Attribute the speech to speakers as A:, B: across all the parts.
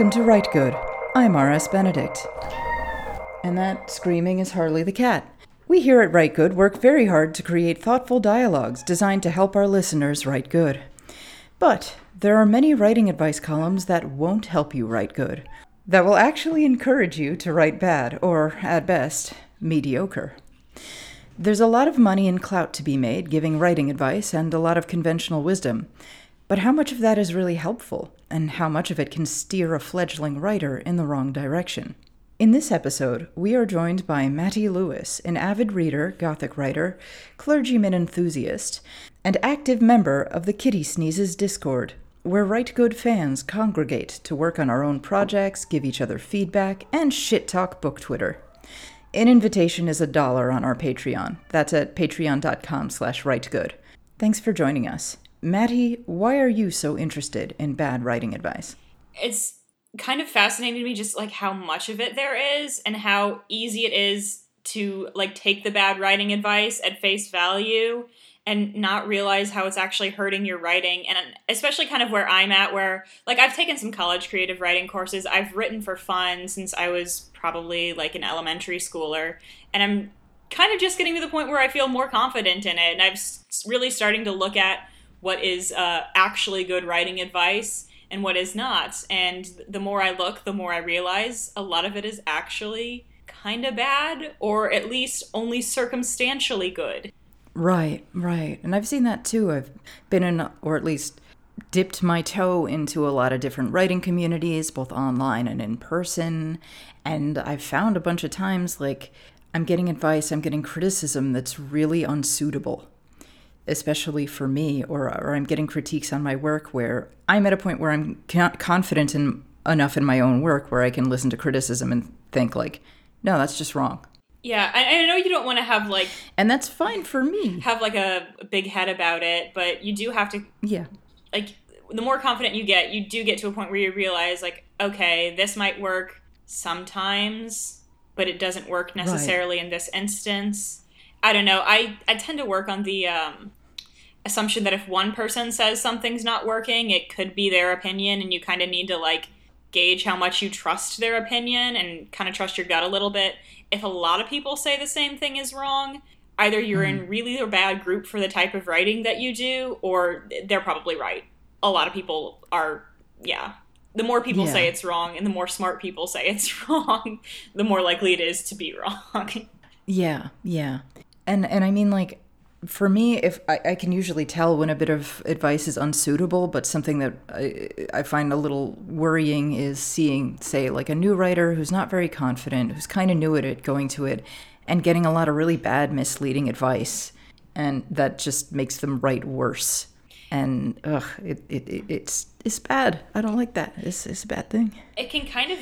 A: Welcome to Rite Gud. I'm R.S. Benedict. And that screaming is Harley the cat. We here at Rite Gud work very hard to create thoughtful dialogues designed to help our listeners write good. But there are many writing advice columns that won't help you write good, that will actually encourage you to write bad, or, at best, mediocre. There's a lot of money and clout to be made giving writing advice and a lot of conventional wisdom. But how much of that is really helpful, and how much of it can steer a fledgling writer in the wrong direction? In this episode, we are joined by Mattie Lewis, an avid reader, Gothic writer, clergyman enthusiast, and active member of the Kittysneezes Discord, where Rite Gud fans congregate to work on our own projects, give each other feedback, and shit talk book Twitter. An invitation is a dollar on our Patreon. That's at patreon.com slash ritegud. Thanks for joining us. Mattie, why are you so interested in bad writing advice?
B: It's kind of fascinating to me just like how much of it there is and how easy it is to like take the bad writing advice at face value and not realize how it's actually hurting your writing. And especially kind of where I'm at where like I've taken some college creative writing courses. I've written for fun since I was probably like an elementary schooler. And I'm kind of just getting to the point where I feel more confident in it. And I'm really starting to look at what is uh, actually good writing advice and what is not. And the more I look, the more I realize a lot of it is actually kind of bad, or at least only circumstantially good.
A: Right, right. And I've seen that too. I've been in, or at least dipped my toe into a lot of different writing communities, both online and in person. And I've found a bunch of times like I'm getting advice, I'm getting criticism that's really unsuitable especially for me, or, or I'm getting critiques on my work where I'm at a point where I'm confident in, enough in my own work where I can listen to criticism and think, like, no, that's just wrong.
B: Yeah, I, I know you don't want to have like,
A: and that's fine for me.
B: Have like a, a big head about it, but you do have to.
A: Yeah.
B: Like, the more confident you get, you do get to a point where you realize, like, okay, this might work sometimes, but it doesn't work necessarily right. in this instance. I don't know. I I tend to work on the um, assumption that if one person says something's not working, it could be their opinion, and you kind of need to like gauge how much you trust their opinion and kind of trust your gut a little bit. If a lot of people say the same thing is wrong, either you're mm. in really a bad group for the type of writing that you do, or they're probably right. A lot of people are, yeah. The more people yeah. say it's wrong and the more smart people say it's wrong, the more likely it is to be wrong.
A: yeah, yeah and and I mean like for me, if I, I, can usually tell when a bit of advice is unsuitable, but something that I, I, find a little worrying is seeing, say, like a new writer who's not very confident, who's kind of new at it, going to it, and getting a lot of really bad, misleading advice, and that just makes them write worse. And ugh, it, it, it it's it's bad. I don't like that. It's it's a bad thing.
B: It can kind of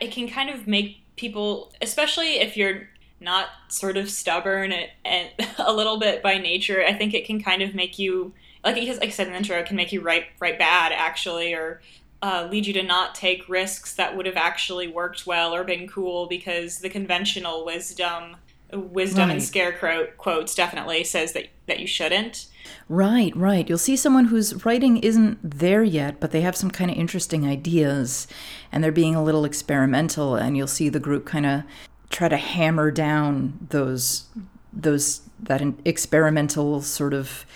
B: it can kind of make people, especially if you're not sort of stubborn and, and a little bit by nature, I think it can kind of make you like like I said in the intro, it can make you write write bad actually, or uh, lead you to not take risks that would have actually worked well or been cool because the conventional wisdom wisdom right. and scarecrow quotes definitely says that that you shouldn't.
A: Right, right. You'll see someone whose writing isn't there yet, but they have some kind of interesting ideas and they're being a little experimental and you'll see the group kind of try to hammer down those those that experimental sort of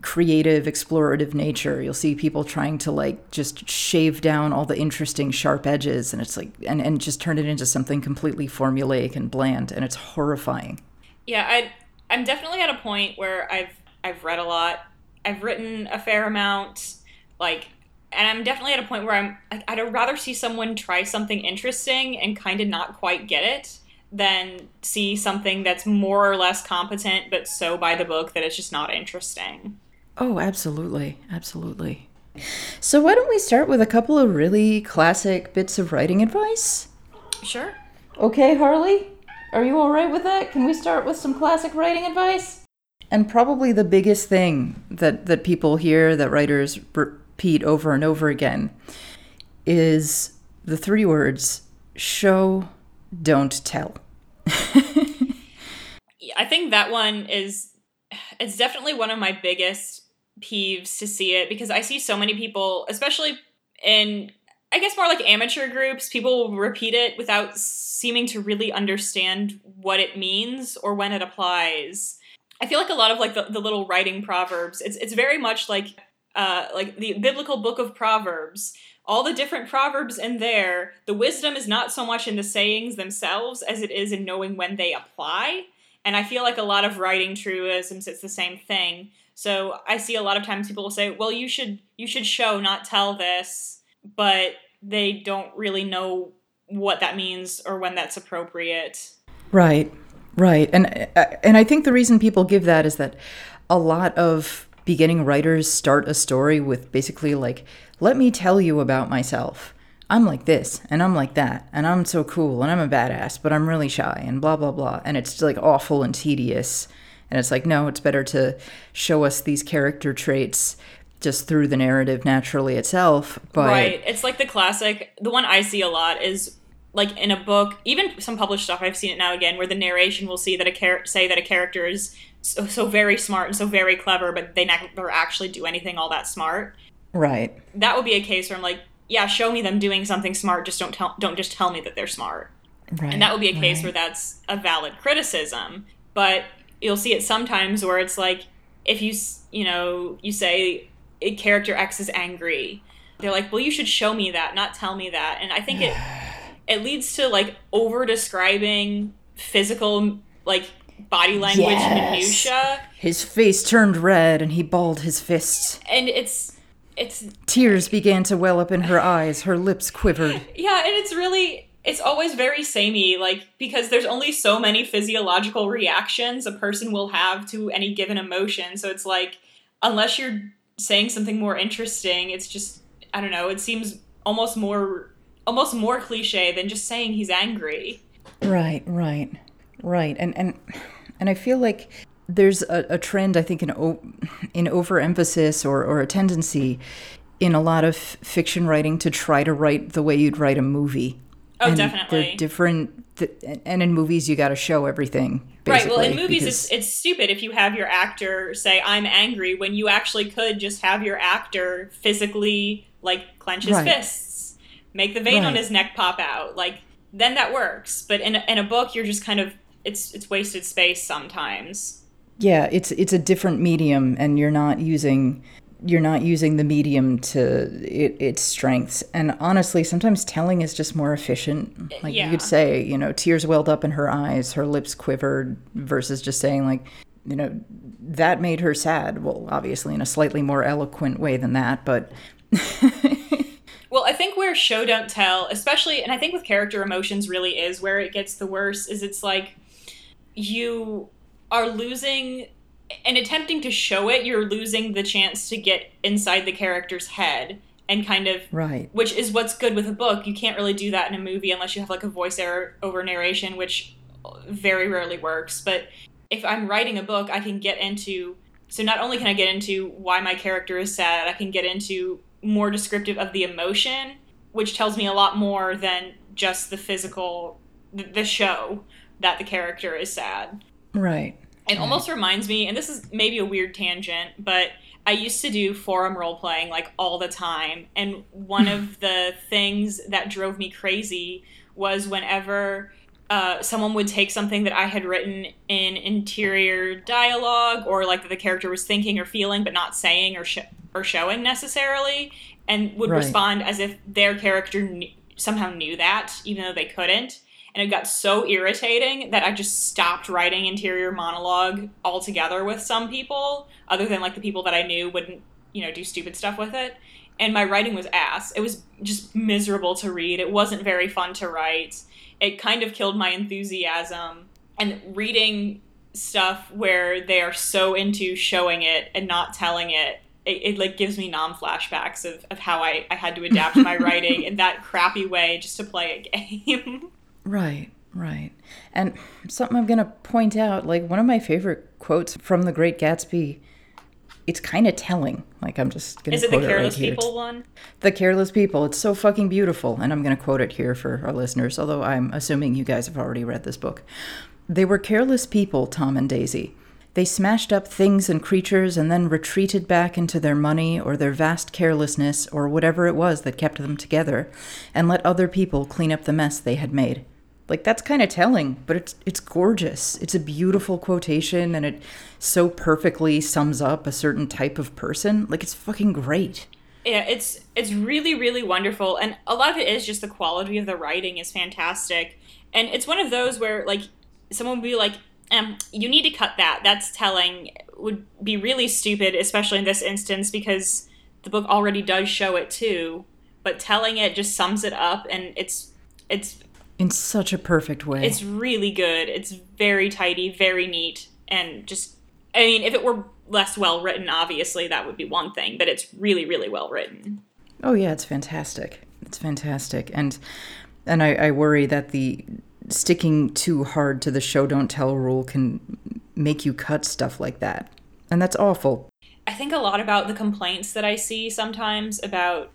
A: creative explorative nature. You'll see people trying to like just shave down all the interesting sharp edges and it's like and, and just turn it into something completely formulaic and bland and it's horrifying.
B: Yeah i i'm definitely at a point where i've i've read a lot. I've written a fair amount like and I'm definitely at a point where I'm like, I'd rather see someone try something interesting and kind of not quite get it than see something that's more or less competent but so by the book that it's just not interesting.
A: Oh, absolutely. Absolutely. So, why don't we start with a couple of really classic bits of writing advice?
B: Sure.
A: Okay, Harley? Are you all right with that? Can we start with some classic writing advice? And probably the biggest thing that, that people hear that writers repeat over and over again is the three words show, don't tell.
B: I think that one is it's definitely one of my biggest peeves to see it because I see so many people, especially in I guess more like amateur groups, people will repeat it without seeming to really understand what it means or when it applies. I feel like a lot of like the, the little writing proverbs, it's it's very much like uh like the biblical book of Proverbs. All the different proverbs in there, the wisdom is not so much in the sayings themselves as it is in knowing when they apply. And I feel like a lot of writing truisms, it's the same thing. So I see a lot of times people will say, "Well, you should you should show, not tell this," but they don't really know what that means or when that's appropriate.
A: Right. Right. And uh, and I think the reason people give that is that a lot of beginning writers start a story with basically like, "Let me tell you about myself." I'm like this and I'm like that and I'm so cool and I'm a badass, but I'm really shy and blah, blah, blah. And it's like awful and tedious. And it's like, no, it's better to show us these character traits just through the narrative naturally itself. But
B: right. It's like the classic, the one I see a lot is like in a book, even some published stuff, I've seen it now again, where the narration will see that a char- say that a character is so, so very smart and so very clever, but they never actually do anything all that smart.
A: Right.
B: That would be a case where I'm like, yeah, show me them doing something smart. Just don't tell, don't just tell me that they're smart. Right, and that would be a case right. where that's a valid criticism. But you'll see it sometimes where it's like, if you, you know, you say character X is angry, they're like, well, you should show me that, not tell me that. And I think it, it leads to like over describing physical, like body language yes. minutia.
A: His face turned red and he balled his fists.
B: And it's it's
A: tears began to well up in her eyes her lips quivered
B: yeah and it's really it's always very samey like because there's only so many physiological reactions a person will have to any given emotion so it's like unless you're saying something more interesting it's just i don't know it seems almost more almost more cliche than just saying he's angry
A: right right right and and and i feel like there's a, a trend, I think, in in overemphasis or or a tendency in a lot of fiction writing to try to write the way you'd write a movie.
B: Oh,
A: and
B: definitely.
A: They're different, th- and in movies you got to show everything.
B: Right. Well, in movies it's, it's stupid if you have your actor say "I'm angry" when you actually could just have your actor physically like clench his right. fists, make the vein right. on his neck pop out. Like then that works. But in a, in a book, you're just kind of it's it's wasted space sometimes.
A: Yeah it's it's a different medium and you're not using you're not using the medium to it, its strengths. And honestly sometimes telling is just more efficient. Like yeah. you could say you know tears welled up in her eyes her lips quivered versus just saying like you know that made her sad. Well obviously in a slightly more eloquent way than that but
B: well i think where show don't tell especially and i think with character emotions really is where it gets the worst is it's like you are losing and attempting to show it, you're losing the chance to get inside the character's head and kind of
A: right.
B: which is what's good with a book. You can't really do that in a movie unless you have like a voice over narration which very rarely works. But if i'm writing a book i can get into so not only can i get into why my character is sad i can get into more descriptive of the emotion which tells me a lot more than just the physical the show that the character is sad
A: right
B: it almost reminds me, and this is maybe a weird tangent, but I used to do forum role playing like all the time. And one of the things that drove me crazy was whenever uh, someone would take something that I had written in interior dialogue or like that the character was thinking or feeling but not saying or, sh- or showing necessarily and would right. respond as if their character knew- somehow knew that even though they couldn't and it got so irritating that I just stopped writing interior monologue altogether with some people, other than like the people that I knew wouldn't, you know, do stupid stuff with it. and my writing was ass. It was just miserable to read. It wasn't very fun to write. It kind of killed my enthusiasm. And reading stuff where they are so into showing it and not telling it it, it, like gives me Nam flashbacks of, of how I, I had to adapt my writing in that crappy way just to play a game.
A: Right, right. And something I'm gonna point out, like one of my favorite quotes from The Great Gatsby, it's kind of telling. Like I'm just gonna.
B: Is it the careless
A: right here.
B: people one?
A: The careless people. It's so fucking beautiful, and I'm gonna quote it here for our listeners. Although I'm assuming you guys have already read this book. They were careless people, Tom and Daisy. They smashed up things and creatures and then retreated back into their money or their vast carelessness or whatever it was that kept them together and let other people clean up the mess they had made. Like that's kind of telling, but it's it's gorgeous. It's a beautiful quotation and it so perfectly sums up a certain type of person. Like it's fucking great.
B: Yeah, it's it's really really wonderful and a lot of it is just the quality of the writing is fantastic. And it's one of those where like someone would be like um, you need to cut that. That's telling would be really stupid, especially in this instance because the book already does show it too. But telling it just sums it up, and it's it's
A: in such a perfect way.
B: It's really good. It's very tidy, very neat, and just I mean, if it were less well written, obviously that would be one thing, but it's really, really well written.
A: Oh yeah, it's fantastic. It's fantastic, and and I, I worry that the sticking too hard to the show don't tell rule can make you cut stuff like that. And that's awful.
B: I think a lot about the complaints that I see sometimes about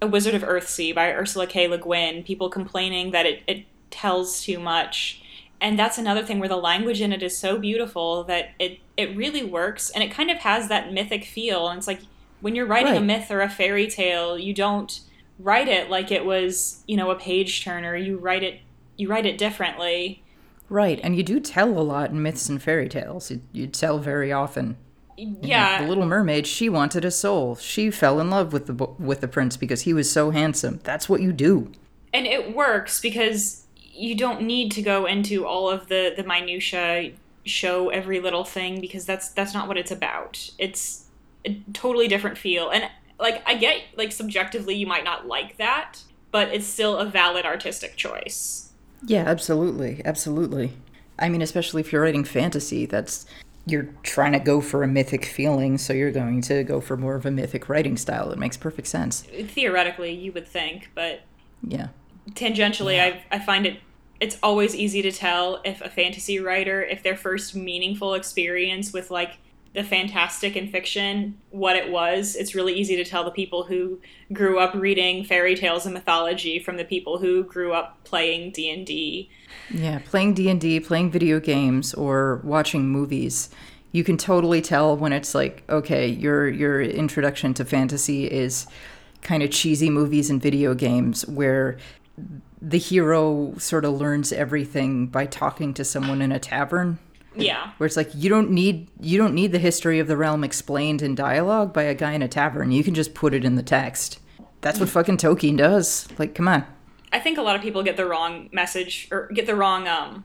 B: A Wizard of Earthsea by Ursula K. Le Guin, people complaining that it, it tells too much. And that's another thing where the language in it is so beautiful that it, it really works and it kind of has that mythic feel. And it's like when you're writing right. a myth or a fairy tale, you don't write it like it was, you know, a page turner. You write it you write it differently.
A: Right, and you do tell a lot in myths and fairy tales. You, you tell very often.
B: Yeah.
A: the Little Mermaid, she wanted a soul. She fell in love with the with the prince because he was so handsome. That's what you do.
B: And it works because you don't need to go into all of the the minutia, show every little thing because that's that's not what it's about. It's a totally different feel. And like I get like subjectively you might not like that, but it's still a valid artistic choice.
A: Yeah, absolutely. Absolutely. I mean, especially if you're writing fantasy, that's you're trying to go for a mythic feeling, so you're going to go for more of a mythic writing style. It makes perfect sense.
B: Theoretically, you would think, but
A: yeah.
B: Tangentially, yeah. I I find it it's always easy to tell if a fantasy writer if their first meaningful experience with like the fantastic in fiction what it was. It's really easy to tell the people who grew up reading fairy tales and mythology from the people who grew up playing d&d
A: yeah playing d&d playing video games or watching movies. You can totally tell when it's like okay your your introduction to fantasy is kind of cheesy movies and video games where the hero sort of learns everything by talking to someone in a tavern
B: yeah.
A: Where it's like you don't need you don't need the history of the realm explained in dialogue by a guy in a tavern. You can just put it in the text. That's what fucking Tolkien does. Like, come on.
B: I think a lot of people get the wrong message or get the wrong um,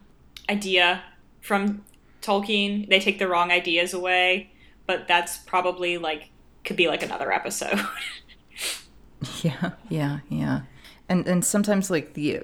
B: idea from Tolkien. They take the wrong ideas away, but that's probably like could be like another episode.
A: yeah, yeah, yeah. And and sometimes like the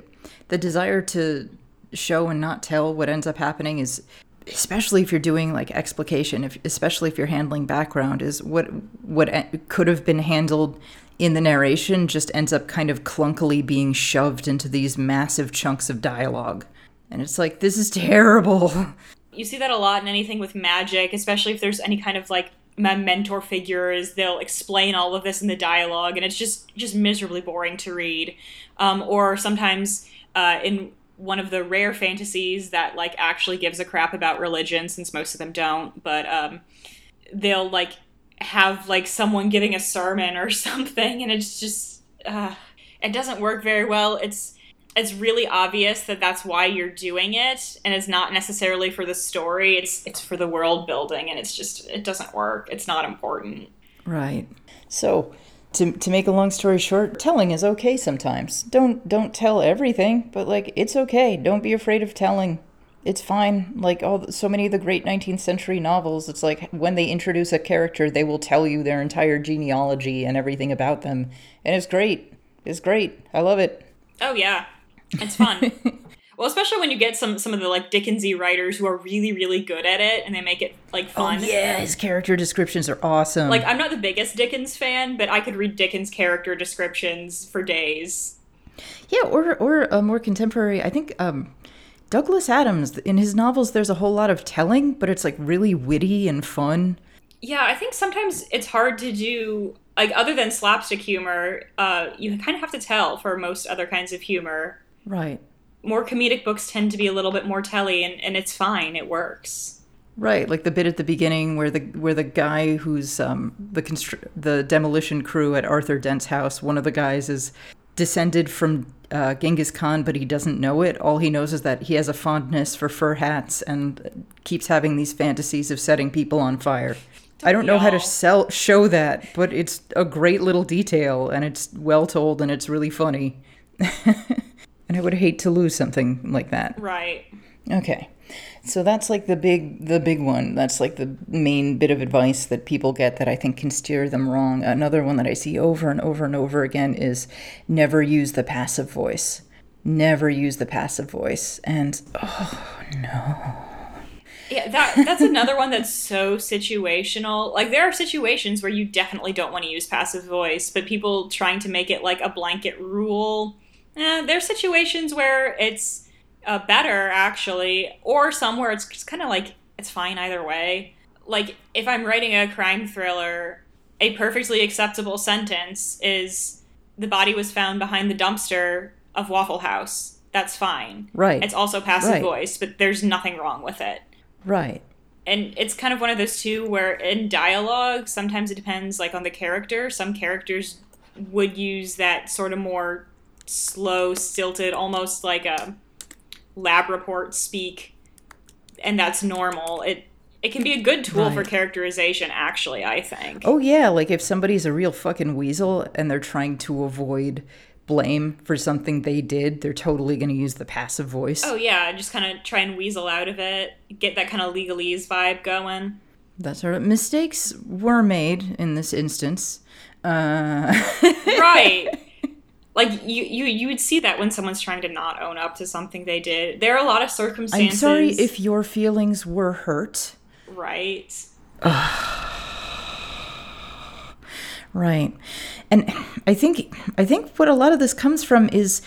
A: the desire to show and not tell what ends up happening is especially if you're doing like explication, if, especially if you're handling background, is what what could have been handled in the narration just ends up kind of clunkily being shoved into these massive chunks of dialogue. And it's like, this is terrible.
B: You see that a lot in anything with magic, especially if there's any kind of like mentor figures. They'll explain all of this in the dialogue, and it's just just miserably boring to read. Um, or sometimes uh, in one of the rare fantasies that like actually gives a crap about religion since most of them don't but um they'll like have like someone giving a sermon or something and it's just uh it doesn't work very well. It's it's really obvious that that's why you're doing it and it's not necessarily for the story. It's it's for the world building and it's just it doesn't work. It's not important.
A: Right. So to, to make a long story short, telling is okay sometimes. Don't don't tell everything, but like it's okay. Don't be afraid of telling. It's fine. Like all so many of the great 19th century novels, it's like when they introduce a character, they will tell you their entire genealogy and everything about them, and it's great. It's great. I love it.
B: Oh yeah, it's fun. well, especially when you get some some of the like Dickensy writers who are really really good at it, and they make it like fun.
A: Oh, yeah, his character descriptions are awesome.
B: Like I'm not the biggest Dickens fan, but I could read Dickens character descriptions for days.
A: Yeah, or or a more contemporary. I think um, Douglas Adams in his novels. There's a whole lot of telling, but it's like really witty and fun.
B: Yeah, I think sometimes it's hard to do like other than slapstick humor. Uh, you kind of have to tell for most other kinds of humor.
A: Right.
B: More comedic books tend to be a little bit more telly, and, and it's fine. It works.
A: Right, like the bit at the beginning where the where the guy who's um, the constr- the demolition crew at Arthur Dent's house, one of the guys is descended from uh, Genghis Khan, but he doesn't know it. All he knows is that he has a fondness for fur hats and keeps having these fantasies of setting people on fire. I don't know how to sell show that, but it's a great little detail and it's well told and it's really funny. and I would hate to lose something like that.
B: Right.
A: Okay. So that's like the big the big one. That's like the main bit of advice that people get that I think can steer them wrong. Another one that I see over and over and over again is never use the passive voice. Never use the passive voice. And oh no.
B: Yeah, that that's another one that's so situational. Like there are situations where you definitely don't want to use passive voice, but people trying to make it like a blanket rule. Eh, there are situations where it's uh, better actually, or somewhere it's just kind of like it's fine either way. Like if I'm writing a crime thriller, a perfectly acceptable sentence is the body was found behind the dumpster of Waffle House. That's fine.
A: Right.
B: It's also passive
A: Right.
B: voice, but there's nothing wrong with it.
A: Right.
B: And it's kind of one of those two where in dialogue, sometimes it depends like on the character. Some characters would use that sort of more slow, stilted, almost like a lab report speak, and that's normal. It it can be a good tool for characterization, actually. I think.
A: Oh yeah, like if somebody's a real fucking weasel and they're trying to avoid blame for something they did, they're totally going to use the passive voice.
B: Oh yeah, just kind of try and weasel out of it, get that kind of legalese vibe going.
A: That sort of mistakes were made in this instance. Uh,
B: right like you, you you would see that when someone's trying to not own up to something they did there are a lot of circumstances.
A: I'm sorry if your feelings were hurt.
B: right
A: Right. And I think I think what a lot of this comes from is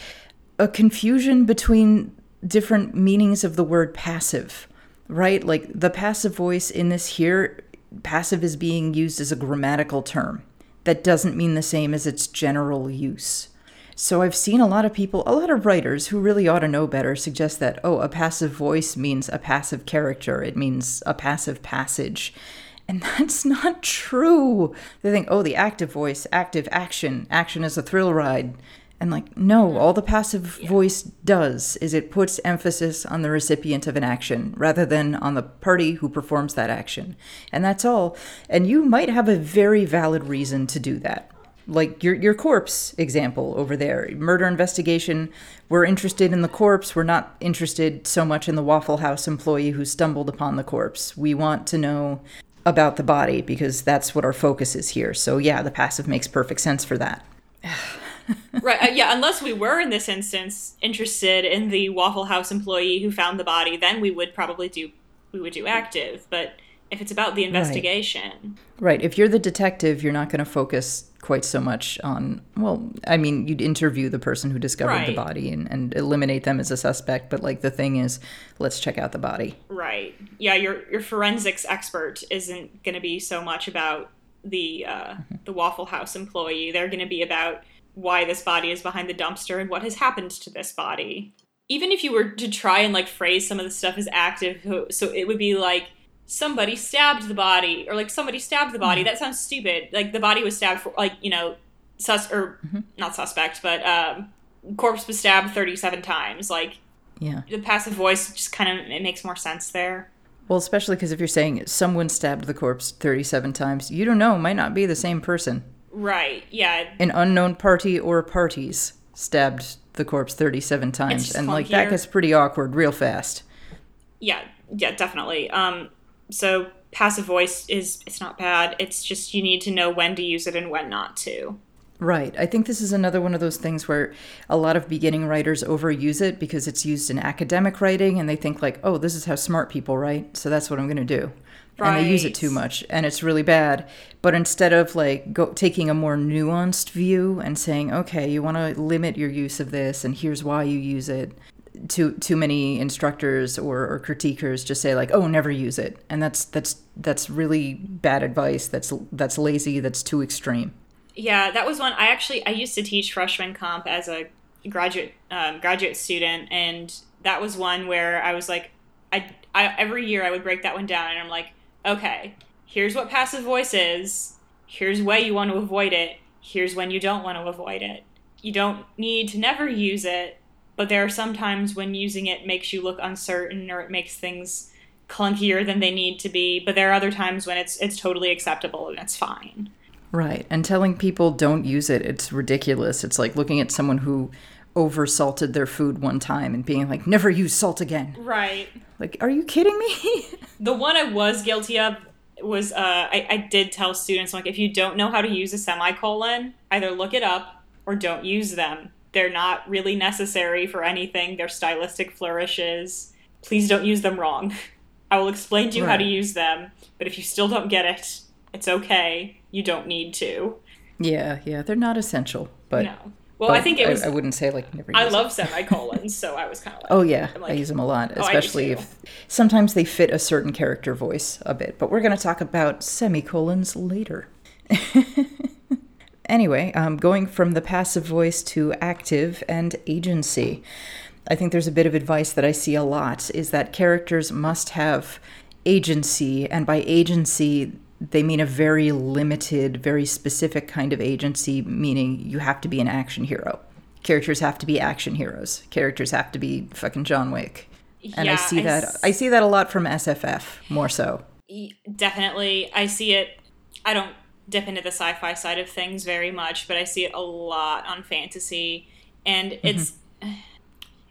A: a confusion between different meanings of the word passive. Right? Like the passive voice in this here, passive is being used as a grammatical term. That doesn't mean the same as its general use. So I've seen a lot of people, a lot of writers who really ought to know better suggest that, oh, a passive voice means a passive character. It means a passive passage. And that's not true. They think, oh, the active voice, active action, action is a thrill ride. And like, no, all the passive voice does is it puts emphasis on the recipient of an action rather than on the party who performs that action. And that's all. And you might have a very valid reason to do that like your your corpse example over there. Murder investigation. We're interested in the corpse. We're not interested so much in the waffle house employee who stumbled upon the corpse. We want to know about the body because that's what our focus is here. So yeah the passive makes perfect sense for that.
B: Right uh, yeah unless we were in this instance interested in the waffle house employee who found the body then we would probably do we would do active. But if it's about the investigation.
A: Right. If you're the detective you're not going to focus quite so much on well i mean you'd interview the person who discovered the body and, and eliminate them as a suspect but like the thing is let's check out the body.
B: Right. Yeah your your forensics expert isn't going to be so much about the uh, the waffle house employee. They're going to be about why this body is behind the dumpster and what has happened to this body. Even if you were to try and like phrase some of the stuff as active so it would be like somebody stabbed the body or like somebody stabbed the body that sounds stupid like the body was stabbed for like you know sus or not suspect but um corpse was stabbed 37 times like
A: yeah
B: the passive voice just kind of it makes more sense there
A: Well, especially because if you're saying someone stabbed the corpse 37 times, you don't know, might not be the same person.
B: right yeah
A: An unknown party or parties stabbed the corpse 37 times. And, like, that gets pretty awkward real fast.
B: Yeah, yeah, definitely. Um, so passive voice is it's not bad. It's just you need to know when to use it and when not to.
A: Right. I think this is another one of those things where a lot of beginning writers overuse it because it's used in academic writing and they think like, "Oh, this is how smart people write, so that's what I'm going to do." Right. And they use it too much and it's really bad. But instead of like go, taking a more nuanced view and saying, "Okay, you want to limit your use of this and here's why you use it." Too too many instructors or, or critiquers just say like, "Oh, never use it." And that's that's that's really bad advice. That's that's lazy, that's too extreme.
B: Yeah, that was one. I actually I used to teach freshman comp as a graduate um, graduate student, and that was one where I was like, I, I every year I would break that one down, and I'm like, okay, here's what passive voice is. Here's why you want to avoid it. Here's when you don't want to avoid it. You don't need to never use it, but there are some times when using it makes you look uncertain or it makes things clunkier than they need to be. But there are other times when it's it's totally acceptable and it's fine.
A: Right. And telling people don't use it, it's ridiculous. It's like looking at someone who over salted their food one time and being like, never use salt again.
B: Right.
A: Like, are you kidding me?
B: the one I was guilty of was uh, I, I did tell students, like, if you don't know how to use a semicolon, either look it up or don't use them. They're not really necessary for anything, they're stylistic flourishes. Please don't use them wrong. I will explain to you right. how to use them, but if you still don't get it, it's okay you don't need to.
A: Yeah, yeah, they're not essential, but
B: no. Well, but I think it was.
A: I, I wouldn't say like never.
B: I love semicolons, so I was kind of oh, like.
A: Oh yeah, like, I use them a lot, oh, especially if sometimes they fit a certain character voice a bit. But we're going to talk about semicolons later. anyway, um, going from the passive voice to active and agency. I think there's a bit of advice that I see a lot is that characters must have agency, and by agency, they mean a very limited, very specific kind of agency, meaning you have to be an action hero. Characters have to be action heroes. Characters have to be fucking John Wick. And yeah, I see I that s- I see that a lot from SFF more so.
B: Definitely. I see it I don't dip into the sci-fi side of things very much, but I see it a lot on fantasy and it's mm-hmm.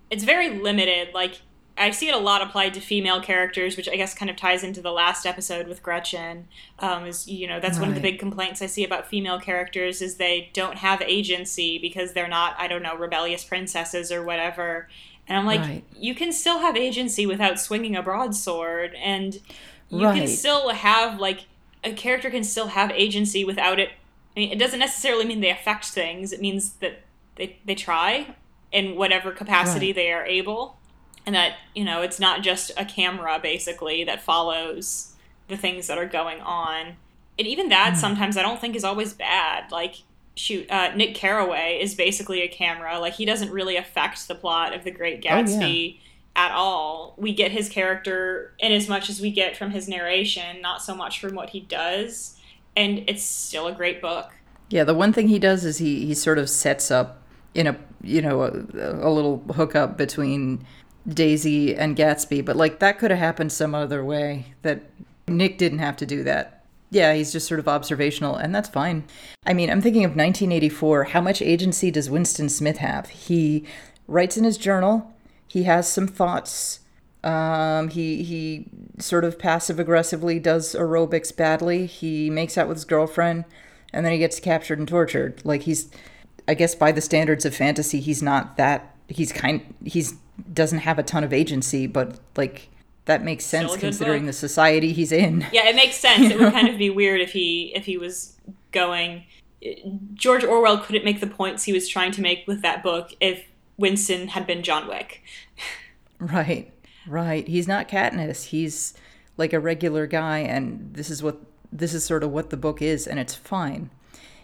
B: it's very limited like I see it a lot applied to female characters, which I guess kind of ties into the last episode with Gretchen. Um, is you know that's right. one of the big complaints I see about female characters is they don't have agency because they're not I don't know rebellious princesses or whatever. And I'm like, right. you can still have agency without swinging a broadsword, and you right. can still have like a character can still have agency without it. I mean, it doesn't necessarily mean they affect things. It means that they they try in whatever capacity they are able and that you know it's not just a camera basically that follows the things that are going on and even that mm. sometimes i don't think is always bad like shoot uh, nick carraway is basically a camera like he doesn't really affect the plot of the great gatsby oh, yeah. At all we get his character in as much as we get from his narration not so much from what he does and it's still a great book
A: yeah the one thing he does is he he sort of sets up in a you know a, a little hookup between Daisy and Gatsby, but like that could have happened some other way that Nick didn't have to do that. Yeah, he's just sort of observational, and that's fine. I mean, I'm thinking of 1984. How much agency does Winston Smith have? He writes in his journal, he has some thoughts. Um, he he sort of passive aggressively does aerobics badly. He makes out with his girlfriend, and then he gets captured and tortured. Like he's, I guess by the standards of fantasy, he's not that. He's kind. He's doesn't have a ton of agency, but like that makes sense considering book. the society he's in.
B: Yeah, it makes sense. it would kind of be weird if he if he was going. George Orwell couldn't make the points he was trying to make with that book if Winston had been John Wick.
A: right, right. He's not Katniss. He's like a regular guy, and this is what this is sort of what the book is, and it's fine.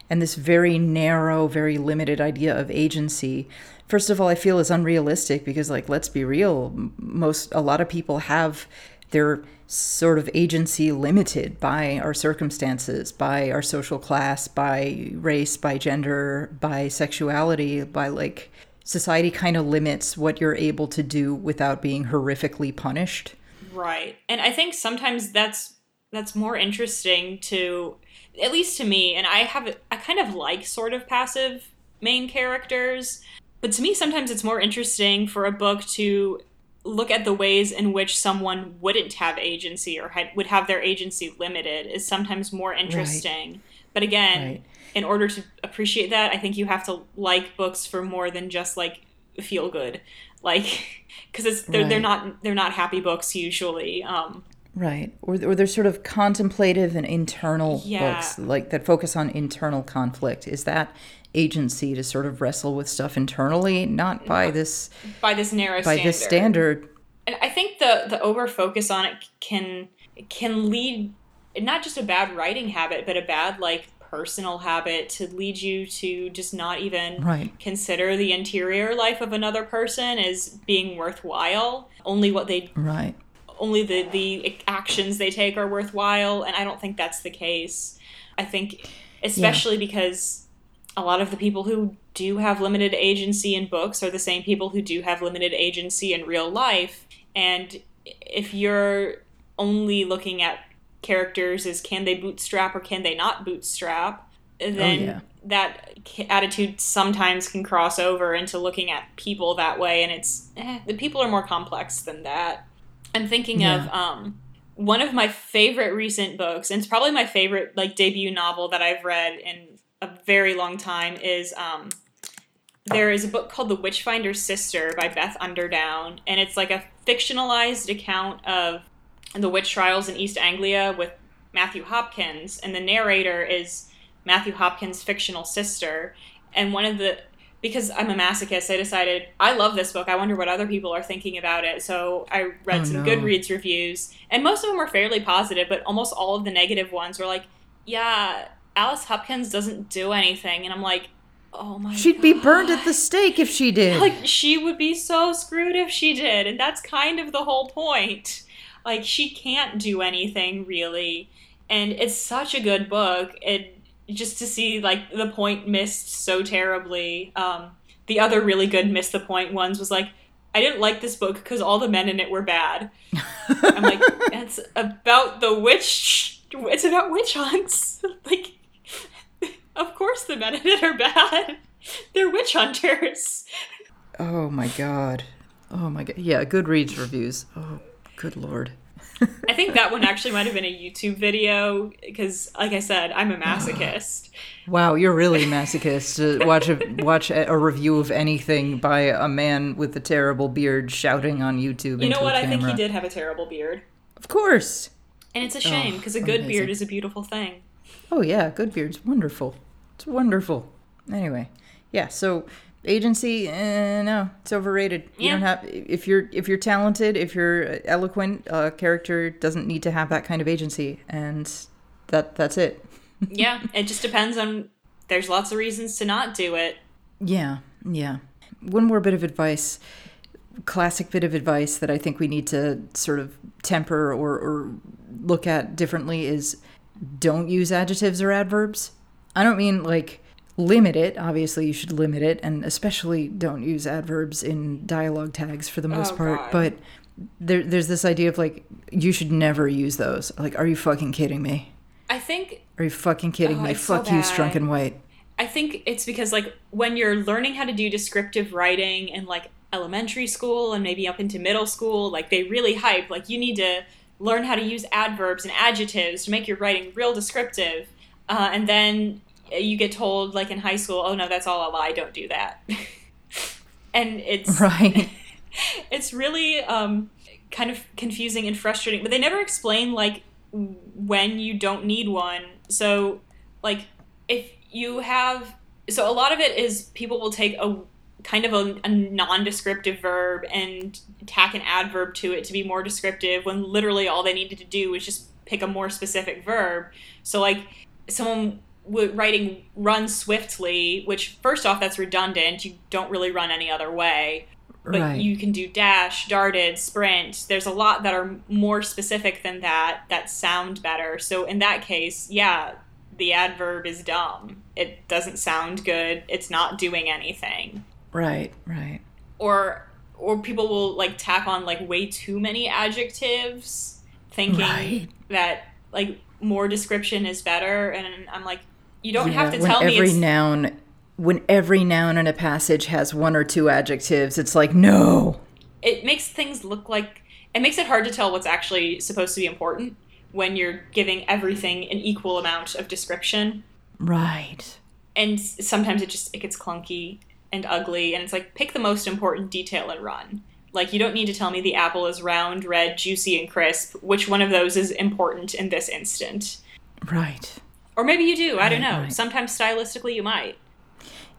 A: And this very narrow, very limited idea of agency first of all, I feel is unrealistic because, like, let's be real, most a lot of people have their sort of agency limited by our circumstances, by our social class, by race, by gender, by sexuality, by like society kind of limits what you're able to do without being horrifically punished.
B: Right. And I think sometimes that's that's more interesting to at least to me and I have I kind of like sort of passive main characters but to me, sometimes it's more interesting for a book to look at the ways in which someone wouldn't have agency or had, would have their agency limited is sometimes more interesting. Right. But again, right. In order to appreciate that, I think you have to like books for more than just like feel good, like because it's they're, right. they're not they're not happy books usually. Um,
A: right, or or they're sort of contemplative and internal yeah. books like that focus on internal conflict. Is that agency to sort of wrestle with stuff internally, not by this
B: by this narrow by standard. this standard. And I think the the over focus on it can can lead not just a bad writing habit, but a bad like personal habit to lead you to just not even
A: right.
B: consider the interior life of another person as being worthwhile. Only what they
A: right.
B: Only the the actions they take are worthwhile, and I don't think that's the case. I think, especially yeah. because a lot of the people who do have limited agency in books are the same people who do have limited agency in real life. And if you're only looking at characters is can they bootstrap or can they not bootstrap, then oh, yeah. that attitude sometimes can cross over into looking at people that way. And it's, eh, the people are more complex than that. I'm thinking yeah. of um, one of my favorite recent books, and it's probably my favorite like debut novel that I've read in a very long time is um, there is a book called The Witchfinder's Sister by Beth Underdown, and it's like a fictionalized account of the witch trials in East Anglia with Matthew Hopkins, and the narrator is Matthew Hopkins' fictional sister. And one of the because I'm a masochist, I decided I love this book. I wonder what other people are thinking about it. So I read oh, some no. Goodreads reviews, and most of them were fairly positive, but almost all of the negative ones were like, "Yeah, Alice Hopkins doesn't do anything, and I'm like, oh my. God.
A: She'd God. be burned at the stake if she did.
B: Like she would be so screwed if she did, and that's kind of the whole point. Like she can't do anything really, and it's such a good book. It just to see like the point missed so terribly. Um, the other really good miss the point ones was like. I didn't like this book because all the men in it were bad. I'm like, it's about the witch. It's about witch hunts. like, of course, the men in it are bad. They're witch hunters.
A: Oh my god. Oh my god. Yeah, Goodreads reviews. Oh, good lord.
B: I think that one actually might have been a YouTube video because, like I said, I'm a ah. masochist.
A: wow, you're really masochist. Uh, watch a watch a, a, review of anything by a man with a terrible beard shouting on YouTube.
B: You know what? I think he did have a terrible beard.
A: Of course.
B: And it's a oh, shame because oh, a good amazing. beard is a beautiful thing.
A: Oh yeah, good beard's wonderful. It's wonderful. Anyway, yeah. So agency, eh, no, it's overrated. Yeah. You don't have if you're if you're talented, if you're eloquent, a character doesn't need to have that kind of agency, and that that's it.
B: yeah, it just depends on. There's lots of reasons to not do it.
A: Yeah, yeah. One more bit of advice classic bit of advice that I think we need to sort of temper or, or, look at differently is don't use adjectives or adverbs. I don't mean like limit it. Obviously, you should limit it, and especially don't use adverbs in dialogue tags for the most oh, part. God. But there, there's this idea of like you should never use those. Like, are you fucking kidding me?
B: I think.
A: Are you fucking kidding oh, me? Fuck so you, Strunk and White.
B: I think it's because like when you're learning how to do descriptive writing in like elementary school and maybe up into middle school, like they really hype like you need to learn how to use adverbs and adjectives to make your writing real descriptive. Uh, and then you get told like in high school, oh no, that's all a lie. Don't do that. and it's
A: right.
B: it's really um, kind of confusing and frustrating. But they never explain like when you don't need one. So like if you have so a lot of it is people will take a kind of a, a non-descriptive verb and tack an adverb to it to be more descriptive when literally all they needed to do was just pick a more specific verb so like someone writing run swiftly, which first off that's redundant. You don't really run any other way. But right. you can do dash, darted, sprint. There's a lot that are more specific than that that sound better. So in that case, yeah, the adverb is dumb. It doesn't sound good. It's not doing anything.
A: Right, right.
B: Or or people will like tack on like way too many adjectives thinking right. that like more description is better and I'm like you don't yeah, have to tell
A: me every noun when every noun in a passage has one or two adjectives, it's like no.
B: it makes things look like it makes it hard to tell what's actually supposed to be important when you're giving everything an equal amount of description.
A: Right.
B: And sometimes it just it gets clunky and ugly and it's like pick the most important detail and run. Like you don't need to tell me the apple is round, red, juicy and crisp. Which one of those is important in this instant?
A: Right.
B: Or maybe you do. I don't know.
A: right.
B: Sometimes stylistically you might.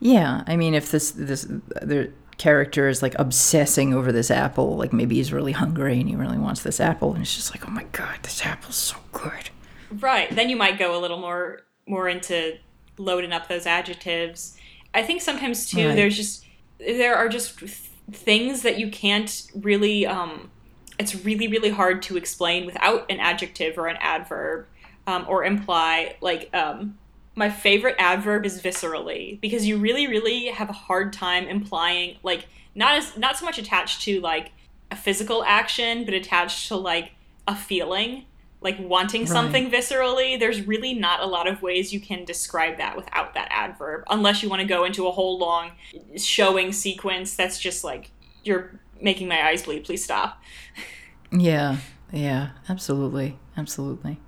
A: Yeah, I mean, if this this the character is like obsessing over this apple, like maybe he's really hungry and he really wants this apple, and it's just like, oh my god, this apple's so good.
B: Right. Then you might go a little more more into loading up those adjectives. I think sometimes too
A: Right.
B: there's just there are just th- things that you can't really um it's really really hard to explain without an adjective or an adverb um, or imply like um my favorite adverb is viscerally because you really really have a hard time implying like not as not so much attached to like a physical action but attached to like a feeling like wanting
A: Right.
B: something viscerally there's really not a lot of ways you can describe that without that adverb unless you want to go into a whole long showing sequence that's just like you're making my eyes bleed please stop
A: Yeah, yeah, absolutely, absolutely.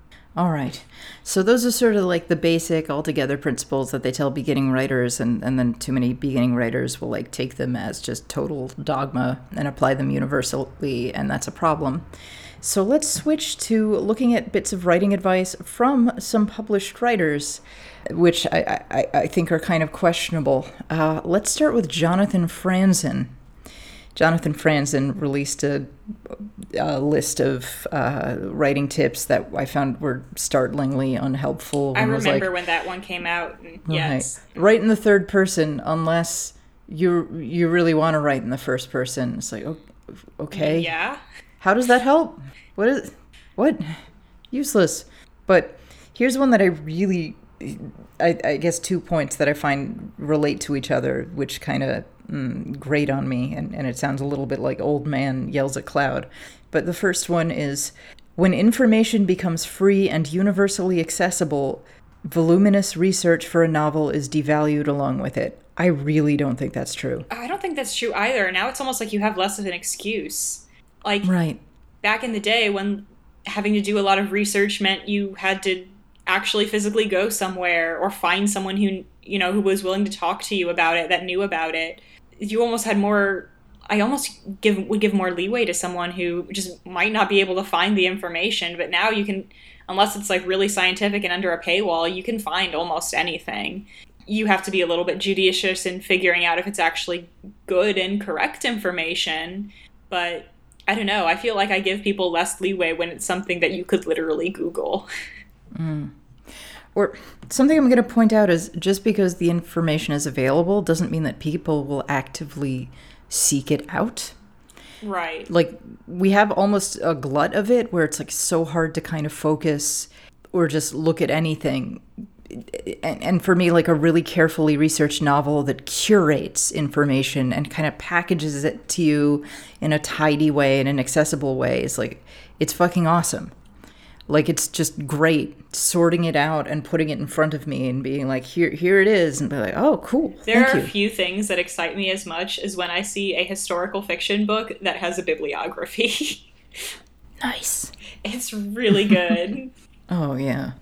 A: All right. So those are sort of like the basic altogether principles that they tell beginning writers and, and then too many beginning writers will like take them as just total dogma and apply them universally and that's a problem. So let's switch to looking at bits of writing advice from some published writers, which I, I, I think are kind of questionable. Uh, let's start with Jonathan Franzen. Jonathan Franzen released a, a list of uh, writing tips that I found were startlingly unhelpful.
B: i remember
A: like,
B: when that one came out and
A: right,
B: yes
A: write in the third person unless you you really want to write in the first person. It's like, okay,
B: yeah
A: how does that help? What is what? Useless. But here's one that I really, I, I guess, two points that I find relate to each other, which kind of mm, grate on me, and, and it sounds a little bit like old man yells at cloud. But the first one is when information becomes free and universally accessible, voluminous research for a novel is devalued along with it. I really don't think that's true.
B: i don't think that's true either now it's almost like you have less of an excuse like
A: Right.
B: back in the day when having to do a lot of research meant you had to actually physically go somewhere or find someone who you know who was willing to talk to you about it that knew about it you almost had more i almost give would give more leeway to someone who just might not be able to find the information but now you can unless it's like really scientific and under a paywall you can find almost anything you have to be a little bit judicious in figuring out if it's actually good and correct information but I don't know. I feel like I give people less leeway when it's something that you could literally Google. Mm.
A: Or something I'm going to point out is just because the information is available doesn't mean that people will actively seek it out.
B: Right.
A: Like, we have almost a glut of it where it's like so hard to kind of focus or just look at anything. And, and for me, like a really carefully researched novel that curates information and kind of packages it to you in a tidy way and an accessible way is like, it's fucking awesome. Like it's just great sorting it out and putting it in front of me and being like, here, here it is, and be like, oh, cool.
B: There
A: Thank
B: are
A: you.
B: a few things that excite me as much as when I see a historical fiction book that has a bibliography.
A: nice.
B: it's really good.
A: Oh yeah.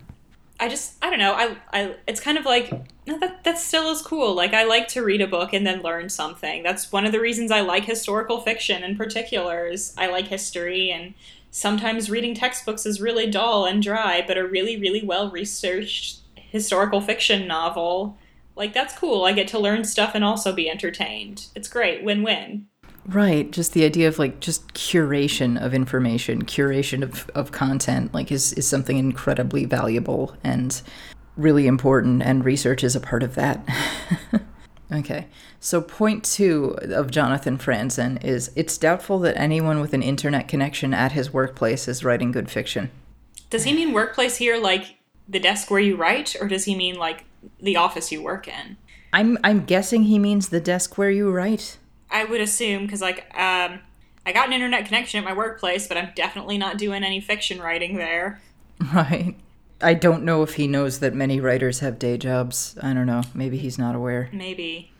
B: I just I don't know. I I it's kind of like no, that that still is cool. Like I like to read a book and then learn something. That's one of the reasons I like historical fiction in particular. Is I like history and sometimes reading textbooks is really dull and dry, but a really really well researched historical fiction novel like that's cool. I get to learn stuff and also be entertained. It's great. Win win.
A: Right. Just the idea of like just curation of information, curation of, of content, like is, is something incredibly valuable and really important, and research is a part of that. okay. So, point two of Jonathan Franzen is it's doubtful that anyone with an internet connection at his workplace is writing good fiction.
B: Does he mean workplace here like the desk where you write or does he mean like the office you work in?
A: I'm I'm guessing he means the desk where you write.
B: I would assume because like um, I got an internet connection at my workplace, but I'm definitely not doing any fiction writing there.
A: Right. I don't know if he knows that many writers have day jobs. I don't know. Maybe he's not aware.
B: Maybe.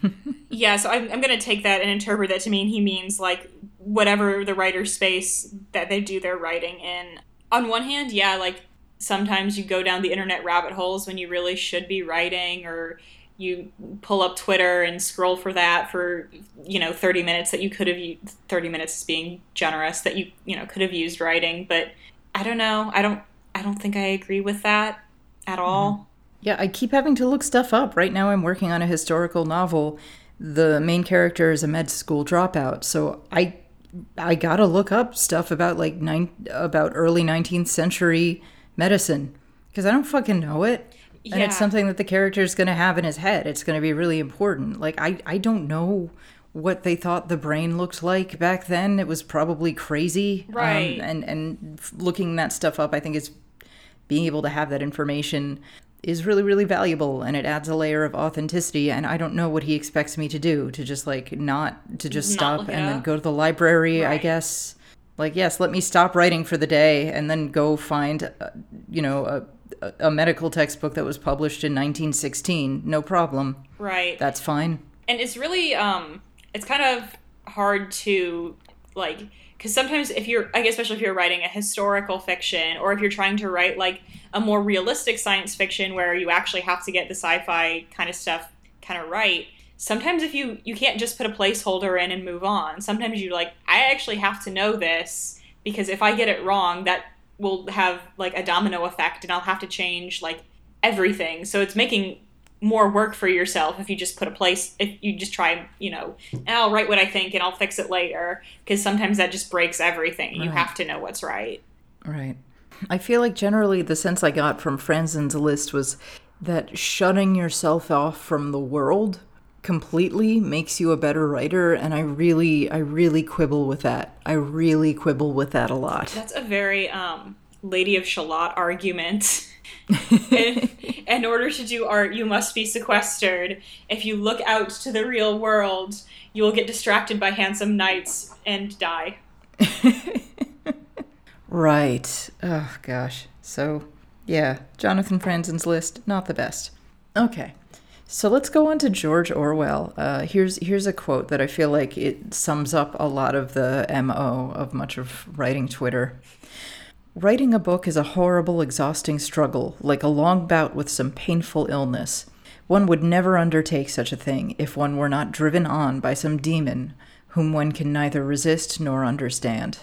B: yeah, so I'm, I'm gonna take that and interpret that to mean he means like whatever the writer space that they do their writing in. On one hand, yeah, like sometimes you go down the internet rabbit holes when you really should be writing or you pull up Twitter and scroll for that for you know 30 minutes that you could have used 30 minutes is being generous that you you know could have used writing but I don't know I don't I don't think I agree with that at all. Mm-hmm.
A: Yeah, I keep having to look stuff up. Right now I'm working on a historical novel. The main character is a med school dropout, so I I got to look up stuff about like nine about early 19th century medicine because I don't fucking know it. Yeah. And it's something that the character is going to have in his head. It's going to be really important. Like I I don't know what they thought the brain looked like back then. It was probably crazy.
B: Um, right.
A: Um, and and looking that stuff up, I think is being able to have that information is really really valuable and it adds a layer of authenticity and i don't know what he expects me to do to just like not to just not stop and then go to the library right. i guess. Like yes let me stop writing for the day and then go find uh, you know a, a medical textbook that was published in 1916 no problem.
B: Right.
A: That's fine.
B: And it's really um it's kind of hard to like because sometimes if you're i guess especially if you're writing a historical fiction or if you're trying to write like a more realistic science fiction where you actually have to get the sci-fi kind of stuff kind of right sometimes if you you can't just put a placeholder in and move on. Sometimes you're like i actually have to know this because if i get it wrong that will have like a domino effect and i'll have to change like everything. So it's making more work for yourself if you just put a place if you just try you know i'll write what i think and i'll fix it later because sometimes that just breaks everything. Right. you have to know what's right.
A: Right. I feel like generally the sense i got from franzen's list was that shutting yourself off from the world completely makes you a better writer and i really i really quibble with that. I really quibble with that a lot.
B: That's a very um lady of shalott argument in, order to do art, you must be sequestered. If you look out to the real world, you will get distracted by handsome knights and die.
A: right. Oh, gosh. So, yeah, Jonathan Franzen's list, not the best. Okay. So let's go on to George Orwell. Uh, here's here's a quote that I feel like it sums up a lot of the mo of much of writing Twitter. Writing a book is a horrible, exhausting struggle, like a long bout with some painful illness. One would never undertake such a thing if one were not driven on by some demon whom one can neither resist nor understand.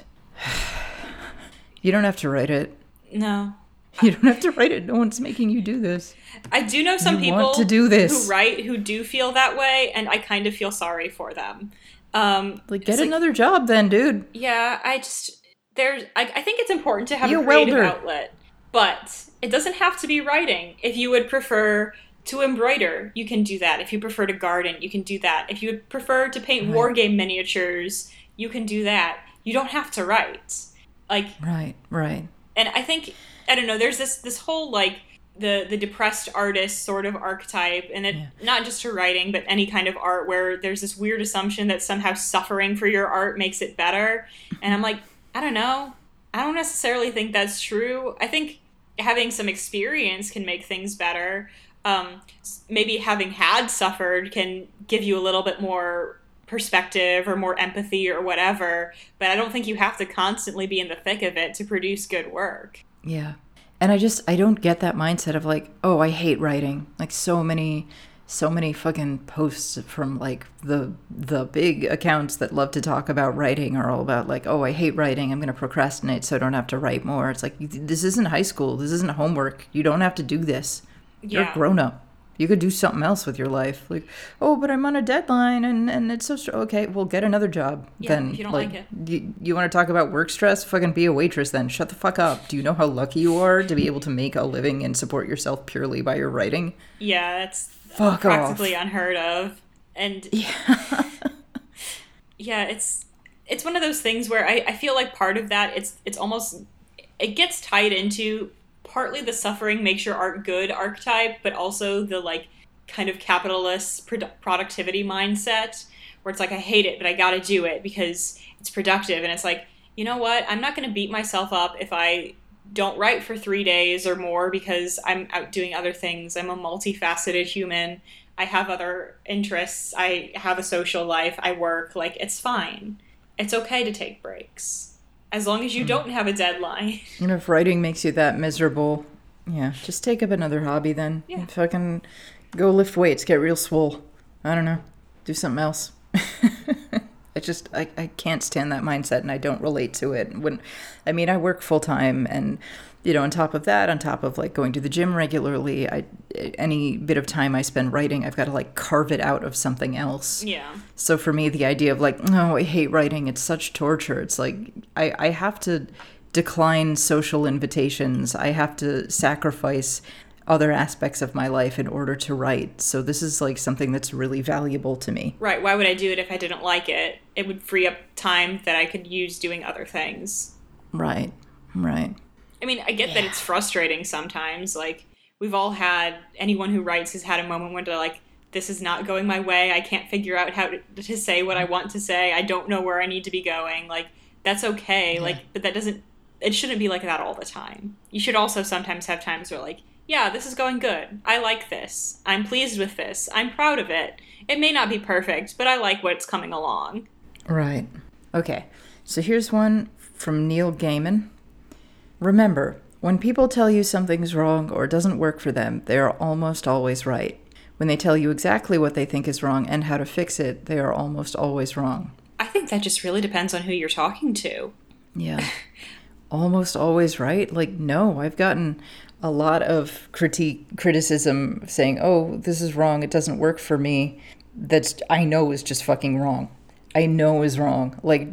A: you don't have to write it.
B: No.
A: You don't have to write it. No one's making you do this.
B: I do know some
A: you
B: people
A: to do this.
B: who write who do feel that way, and I kind of feel sorry for them. Um,
A: like, get another like, job then, dude.
B: Yeah, I just there's I, I think it's important to have Be a creative welder. outlet, but it doesn't have to be writing. If you would prefer to embroider, you can do that. If you prefer to garden, you can do that. If you would prefer to paint right. war game miniatures, you can do that. You don't have to write. Like
A: Right, right.
B: And I think I don't know, there's this this whole like the the depressed artist sort of archetype and it yeah. not just to writing but any kind of art where there's this weird assumption that somehow suffering for your art makes it better and i'm like I don't know. I don't necessarily think that's true. I think having some experience can make things better. Um, maybe having had suffered can give you a little bit more perspective or more empathy or whatever. But I don't think you have to constantly be in the thick of it to produce good work.
A: Yeah. And I just, I don't get that mindset of like, oh, I hate writing. Like so many so many fucking posts from like the the big accounts that love to talk about writing are all about like oh i hate writing i'm going to procrastinate so i don't have to write more. It's like this isn't high school this isn't homework you don't have to do this. Yeah. you're grown up. You could do something else with your life like oh but i'm on a deadline and and it's so str-. okay well get another job
B: yeah,
A: then
B: if you don't like, like it.
A: you, you want to talk about work stress? Fucking be a waitress then. Shut the fuck up. Do you know how lucky you are to be able to make a living and support yourself purely by your writing?
B: Yeah that's Fuck practically off. unheard of. And yeah. yeah, it's it's one of those things where I, I feel like part of that it's it's almost it gets tied into partly the suffering makes your art good archetype, but also the like kind of capitalist productivity mindset where it's like I hate it, but I got to do it because it's productive and it's like, you know what? I'm not going to beat myself up if I don't write for three days or more because I'm out doing other things. I'm a multifaceted human. I have other interests. I have a social life. I work. Like, it's fine. it's okay to take breaks as long as you mm. don't have a deadline.
A: And if writing makes you that miserable, yeah, just take up another hobby then. Yeah. Fucking go lift weights, get real swole. I don't know. Do something else. I just I, I can't stand that mindset and I don't relate to it. When I mean I work full time and you know on top of that on top of like going to the gym regularly i any bit of time i spend writing i've got to like carve it out of something else
B: yeah
A: so for me the idea of like no oh, i hate writing it's such torture it's like i i have to decline social invitations i have to sacrifice other aspects of my life in order to write. So this is like something that's really valuable to me.
B: Right. Why would I do it if I didn't like it? It would free up time that I could use doing other things.
A: Right. Right.
B: I mean, I get yeah. that it's frustrating sometimes. Like we've all had anyone who writes has had a moment when they're like this is not going my way. I can't figure out how to, to say what I want to say. I don't know where I need to be going. Like that's okay. Yeah. Like but that doesn't it shouldn't be like that all the time. You should also sometimes have times where like yeah, this is going good. I like this. I'm pleased with this. I'm proud of it. It may not be perfect, but I like what's coming along.
A: Right. Okay. So here's one from Neil Gaiman. Remember, when people tell you something's wrong or doesn't work for them, they are almost always right. When they tell you exactly what they think is wrong and how to fix it, they are almost always wrong.
B: I think that just really depends on who you're talking to.
A: Yeah. almost always right? Like, no, I've gotten a lot of critique criticism saying, "Oh, this is wrong. It doesn't work for me." That's I know is just fucking wrong. I know is wrong. Like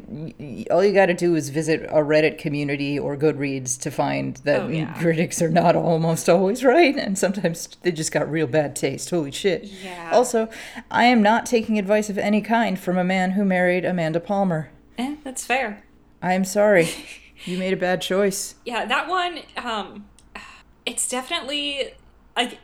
A: all you got to do is visit a Reddit community or Goodreads to find that oh, yeah. critics are not almost always right, and sometimes they just got real bad taste. Holy shit!
B: Yeah.
A: Also, I am not taking advice of any kind from a man who married Amanda Palmer.
B: Eh, that's fair.
A: I am sorry. you made a bad choice.
B: Yeah, that one. Um, it's definitely like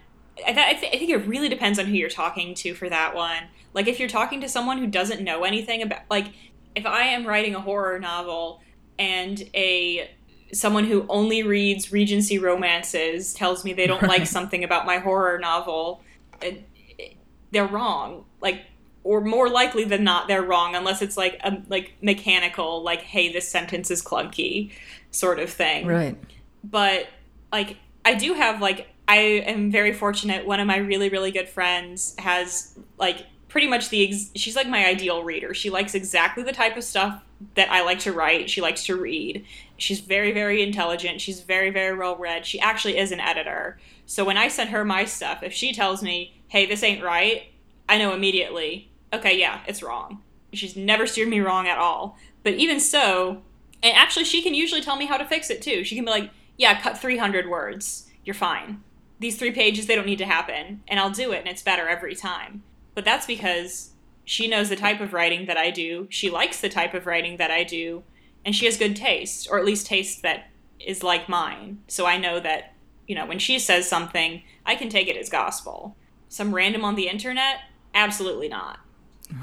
B: I, th- I think it really depends on who you're talking to for that one. Like if you're talking to someone who doesn't know anything about like if I am writing a horror novel and a someone who only reads Regency romances tells me they don't right. like something about my horror novel, it, it, they're wrong. Like or more likely than not they're wrong unless it's like a like mechanical like hey this sentence is clunky sort of thing.
A: Right.
B: But like I do have like I am very fortunate. One of my really really good friends has like pretty much the ex- she's like my ideal reader. She likes exactly the type of stuff that I like to write. She likes to read. She's very very intelligent. She's very very well read. She actually is an editor. So when I send her my stuff, if she tells me, "Hey, this ain't right," I know immediately. Okay, yeah, it's wrong. She's never steered me wrong at all. But even so, and actually she can usually tell me how to fix it too. She can be like, yeah, cut 300 words. You're fine. These three pages, they don't need to happen. And I'll do it, and it's better every time. But that's because she knows the type of writing that I do. She likes the type of writing that I do. And she has good taste, or at least taste that is like mine. So I know that, you know, when she says something, I can take it as gospel. Some random on the internet? Absolutely not.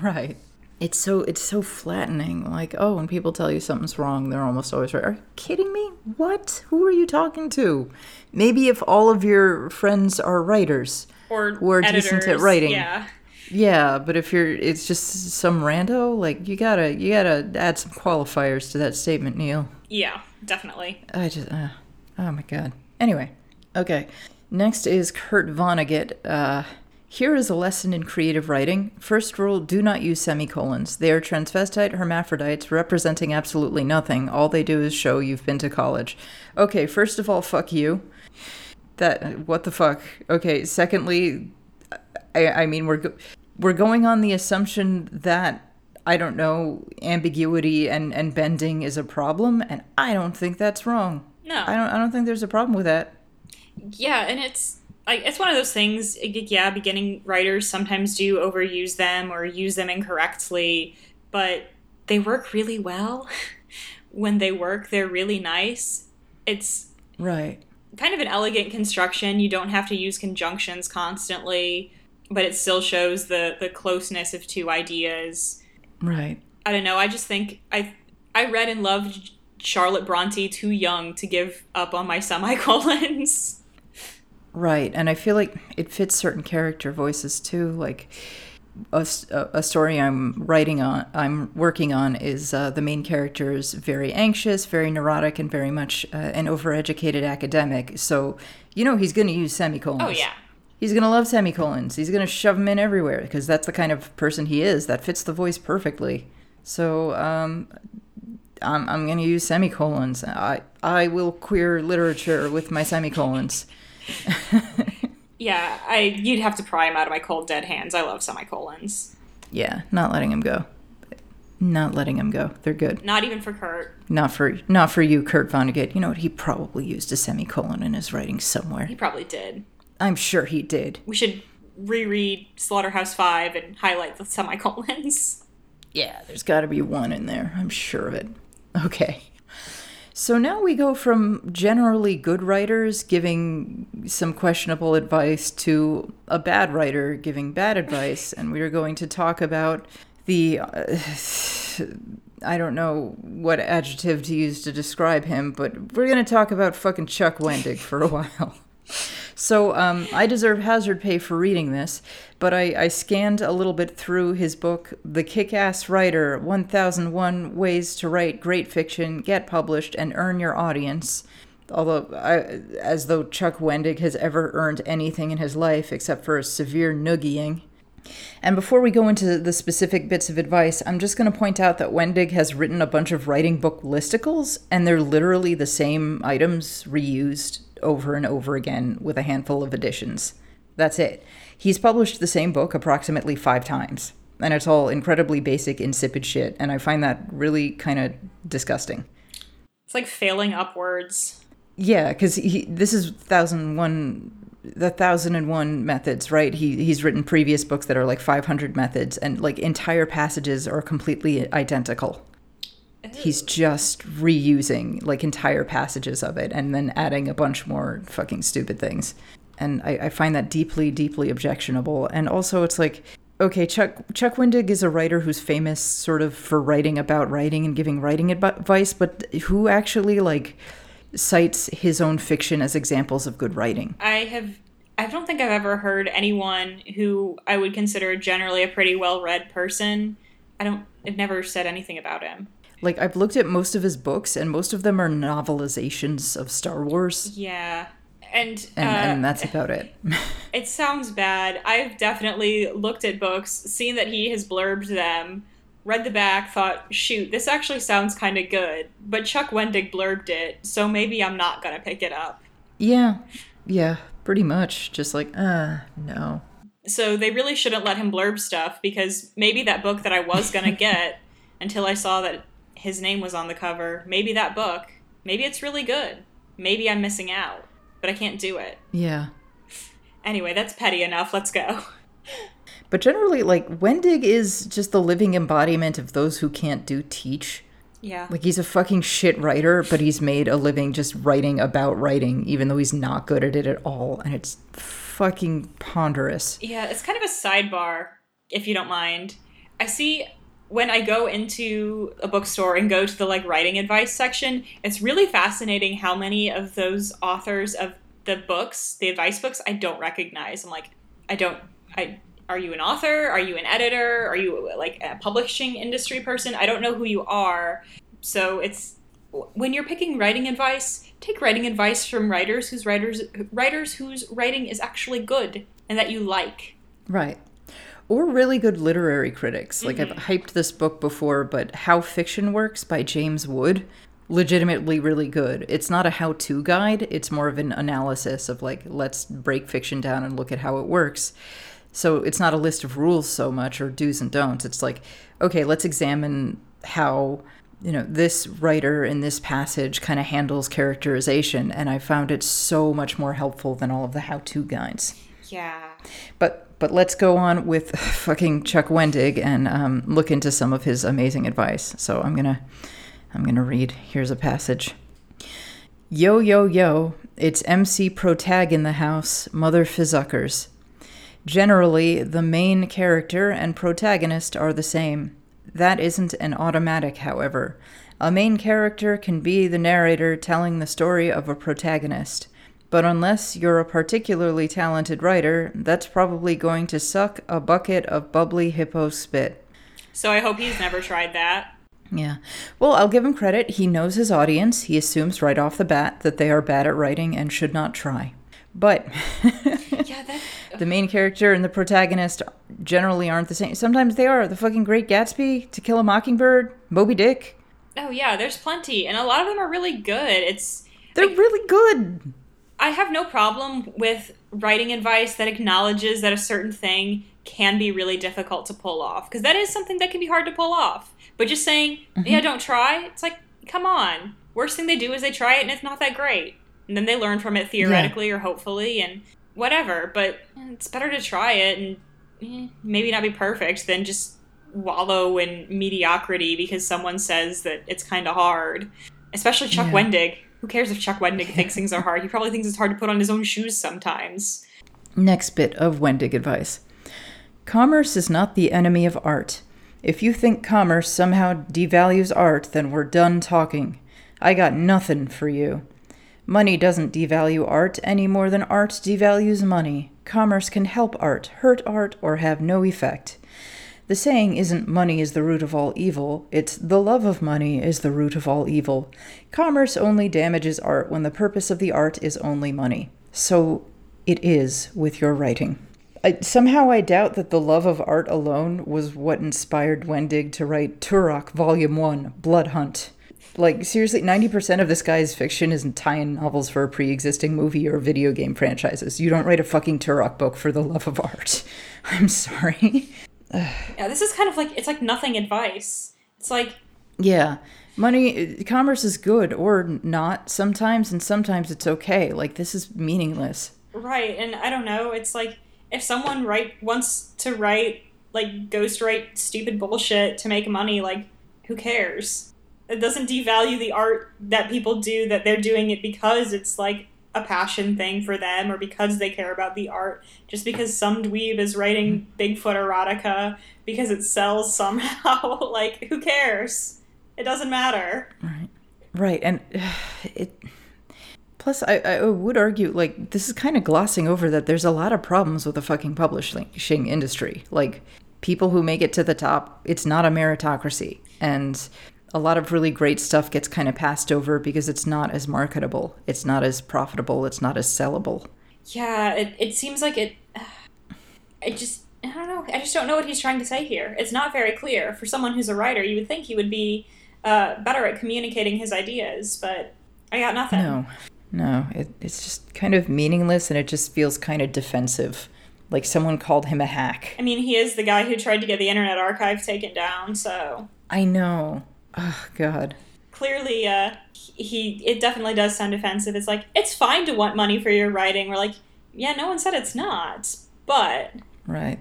A: Right it's so it's so flattening. Like, oh, when people tell you something's wrong, they're almost always right. Are you kidding me? What? Who are you talking to? Maybe if all of your friends are writers
B: or who are editors, decent at writing. Yeah.
A: Yeah, but if you're it's just some rando, like you gotta you gotta add some qualifiers to that statement, Neil.
B: Yeah, definitely.
A: I just uh, oh my god. Anyway, okay. Next is Kurt Vonnegut. Uh, here is a lesson in creative writing. First rule do not use semicolons. They are transvestite hermaphrodites representing absolutely nothing. All they do is show you've been to college. Okay, first of all, fuck you. That, what the fuck? Okay, secondly, I, I mean, we're, go- we're going on the assumption that I don't know, ambiguity and, and bending is a problem, and I don't think that's wrong.
B: No.
A: I don't I don't think there's a problem with that.
B: Yeah, and it's like it's one of those things yeah beginning writers sometimes do overuse them or use them incorrectly but they work really well. When they work they're really nice. It's
A: right.
B: kind of an elegant construction. You don't have to use conjunctions constantly but it still shows the the closeness of two ideas.
A: Right.
B: I don't know i just think i i read and loved charlotte bronte too young to give up on my semicolons
A: Right. And I feel like it fits certain character voices too. Like, a, a story I'm writing on, I'm working on, is uh, the main character is very anxious, very neurotic, and very much uh, an overeducated academic. So, you know, he's going to use semicolons.
B: Oh, yeah.
A: He's going to love semicolons. He's going to shove them in everywhere because that's the kind of person he is. That fits the voice perfectly. So, um, I'm, I'm going to use semicolons. I, I will queer literature with my semicolons.
B: yeah, I you'd have to pry him out of my cold dead hands. I love semicolons.
A: Yeah, not letting him go. Not letting him go. They're good.
B: Not even for Kurt.
A: Not for not for you, Kurt Vonnegut. You know what? He probably used a semicolon in his writing somewhere.
B: He probably did.
A: I'm sure he did.
B: We should reread Slaughterhouse Five and highlight the semicolons.
A: Yeah, there's got to be one in there. I'm sure of it. Okay. So now we go from generally good writers giving some questionable advice to a bad writer giving bad advice, and we are going to talk about the. Uh, I don't know what adjective to use to describe him, but we're going to talk about fucking Chuck Wendig for a while. So um, I deserve hazard pay for reading this, but I, I scanned a little bit through his book, The Kick Ass Writer 1001 Ways to Write Great Fiction, Get Published, and Earn Your Audience. Although, I, as though Chuck Wendig has ever earned anything in his life except for a severe noogieing. And before we go into the specific bits of advice, I'm just going to point out that Wendig has written a bunch of writing book listicles, and they're literally the same items reused over and over again with a handful of additions. That's it. He's published the same book approximately five times, and it's all incredibly basic, insipid shit, and I find that really kind of disgusting.
B: It's like failing upwards.
A: Yeah, because this is thousand one, the thousand and one methods, right? He he's written previous books that are like five hundred methods, and like entire passages are completely identical he's just reusing like entire passages of it and then adding a bunch more fucking stupid things. And I, I find that deeply, deeply objectionable. And also, it's like, okay, Chuck Chuck Wendig is a writer who's famous sort of for writing about writing and giving writing advice, but who actually like cites his own fiction as examples of good writing?
B: I have I don't think I've ever heard anyone who I would consider generally a pretty well-read person. I don't I've never said anything about him.
A: Like I've looked at most of his books, and most of them are novelizations of Star Wars.
B: Yeah, and
A: and, uh, and that's about it.
B: it sounds bad. I've definitely looked at books, seen that he has blurbed them, read the back, thought, shoot, this actually sounds kind of good. But Chuck Wendig blurbed it, so maybe I'm not gonna pick it up.
A: Yeah, yeah, pretty much. Just like, uh, no.
B: So they really shouldn't let him blurb stuff because maybe that book that I was gonna get until I saw that his name was on the cover. Maybe that book, maybe it's really good. Maybe I'm missing out, but I can't do it.
A: Yeah.
B: Anyway, that's petty enough. Let's go.
A: But generally, like, Wendig is just the living embodiment of those who can't do teach.
B: Yeah.
A: Like, he's a fucking shit writer, but he's made a living just writing about writing, even though he's not good at it at all. And it's fucking ponderous.
B: Yeah, it's kind of a sidebar, if you don't mind. I see when I go into a bookstore and go to the like writing advice section, it's really fascinating how many of those authors of the books, the advice books, I don't recognize. I'm like, I don't I are you an author? Are you an editor? Are you like a publishing industry person? I don't know who you are. So it's when you're picking writing advice, take writing advice from writers whose writers writers whose writing is actually good and that you like.
A: Right or really good literary critics. Like mm-hmm. I've hyped this book before, but How Fiction Works by James Wood, legitimately really good. It's not a how-to guide, it's more of an analysis of like let's break fiction down and look at how it works. So it's not a list of rules so much or do's and don'ts. It's like, okay, let's examine how you know this writer in this passage kind of handles characterization and i found it so much more helpful than all of the how-to guides
B: yeah
A: but but let's go on with fucking Chuck Wendig and um, look into some of his amazing advice. So I'm gonna I'm gonna read. Here's a passage. Yo yo yo! It's MC Protag in the house, Mother Fizuckers. Generally, the main character and protagonist are the same. That isn't an automatic, however. A main character can be the narrator telling the story of a protagonist. But unless you're a particularly talented writer, that's probably going to suck a bucket of bubbly hippo spit.
B: So I hope he's never tried that.
A: Yeah. Well, I'll give him credit. He knows his audience. He assumes right off the bat that they are bad at writing and should not try. But
B: yeah, that...
A: the main character and the protagonist generally aren't the same. Sometimes they are. The fucking Great Gatsby, To Kill a Mockingbird, Moby Dick.
B: Oh yeah, there's plenty, and a lot of them are really good. It's
A: they're like, really good.
B: I have no problem with writing advice that acknowledges that a certain thing can be really difficult to pull off because that is something that can be hard to pull off. But just saying, mm-hmm. yeah, don't try. It's like, come on. Worst thing they do is they try it and it's not that great. And then they learn from it theoretically yeah. or hopefully and whatever. But it's better to try it and eh, maybe not be perfect than just wallow in mediocrity because someone says that it's kind of hard. Especially Chuck yeah. Wendig. Who cares if Chuck Wendig thinks things are hard? He probably thinks it's hard to put on his own shoes sometimes.
A: Next bit of Wendig advice Commerce is not the enemy of art. If you think commerce somehow devalues art, then we're done talking. I got nothing for you. Money doesn't devalue art any more than art devalues money. Commerce can help art, hurt art, or have no effect. The saying isn't money is the root of all evil, it's the love of money is the root of all evil. Commerce only damages art when the purpose of the art is only money. So it is with your writing. I, somehow I doubt that the love of art alone was what inspired Wendig to write Turok Volume 1 Blood Hunt. Like, seriously, 90% of this guy's fiction is tie-in novels for pre existing movie or video game franchises. You don't write a fucking Turok book for the love of art. I'm sorry.
B: yeah, this is kind of like, it's like nothing advice. It's like.
A: Yeah. Money, commerce is good or not sometimes, and sometimes it's okay. Like, this is meaningless.
B: Right. And I don't know. It's like if someone write wants to write like ghost write stupid bullshit to make money, like who cares? It doesn't devalue the art that people do that they're doing it because it's like a passion thing for them or because they care about the art. Just because some dweeb is writing mm-hmm. Bigfoot erotica because it sells somehow, like who cares? It doesn't matter.
A: Right. Right. And it Plus, I, I would argue, like, this is kind of glossing over that there's a lot of problems with the fucking publishing industry. Like, people who make it to the top, it's not a meritocracy. And a lot of really great stuff gets kind of passed over because it's not as marketable, it's not as profitable, it's not as sellable.
B: Yeah, it, it seems like it. Uh, I just. I don't know. I just don't know what he's trying to say here. It's not very clear. For someone who's a writer, you would think he would be uh, better at communicating his ideas, but I got nothing.
A: No. No, it, it's just kind of meaningless and it just feels kind of defensive. Like someone called him a hack.
B: I mean, he is the guy who tried to get the Internet Archive taken down, so.
A: I know. Oh, God.
B: Clearly, uh, he. It definitely does sound offensive. It's like, it's fine to want money for your writing. We're like, yeah, no one said it's not, but.
A: Right.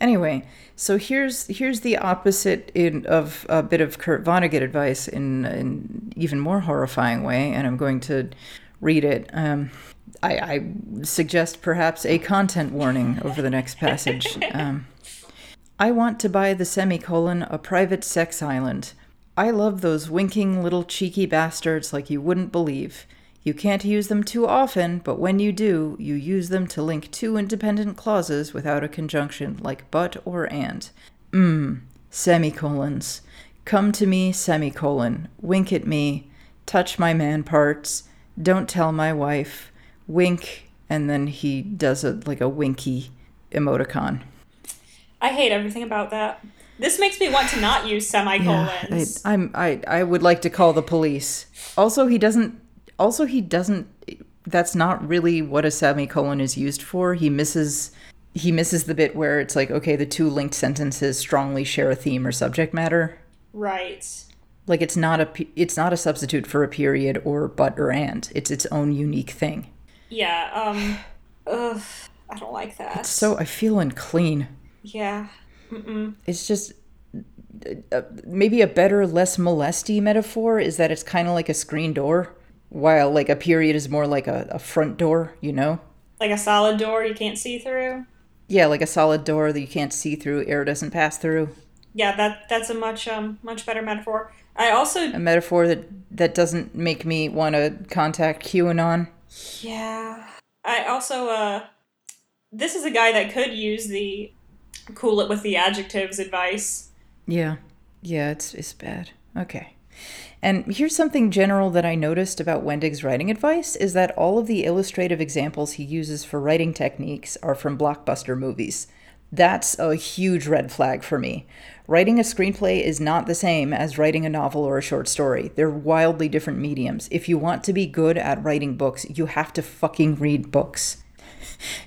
A: Anyway, so here's here's the opposite in, of a bit of Kurt Vonnegut advice in an even more horrifying way, and I'm going to read it. Um, I, I, suggest perhaps a content warning over the next passage. Um, I want to buy the semicolon a private sex island. I love those winking little cheeky bastards like you wouldn't believe. You can't use them too often, but when you do, you use them to link two independent clauses without a conjunction, like but or and. Mmm, semicolons. Come to me, semicolon. Wink at me. Touch my man parts. Don't tell my wife. Wink, and then he does a like a winky emoticon.
B: I hate everything about that. This makes me want to not use semicolons.
A: Yeah, I, I'm I I would like to call the police. Also, he doesn't also he doesn't that's not really what a semicolon is used for. He misses he misses the bit where it's like okay, the two linked sentences strongly share a theme or subject matter.
B: Right.
A: Like it's not a it's not a substitute for a period or but or and. It's its own unique thing.
B: Yeah, um ugh, I don't like that.
A: It's so I feel unclean.
B: Yeah. Mm-mm.
A: It's just uh, maybe a better, less molesty metaphor is that it's kind of like a screen door while like a period is more like a, a front door, you know?
B: Like a solid door you can't see through?
A: Yeah, like a solid door that you can't see through, air doesn't pass through.
B: Yeah, that that's a much um much better metaphor. I also
A: a metaphor that that doesn't make me want to contact QAnon.
B: Yeah. I also uh this is a guy that could use the cool it with the adjectives advice.
A: Yeah. Yeah, it's it's bad. Okay. And here's something general that I noticed about Wendig's writing advice is that all of the illustrative examples he uses for writing techniques are from blockbuster movies. That's a huge red flag for me. Writing a screenplay is not the same as writing a novel or a short story. They're wildly different mediums. If you want to be good at writing books, you have to fucking read books.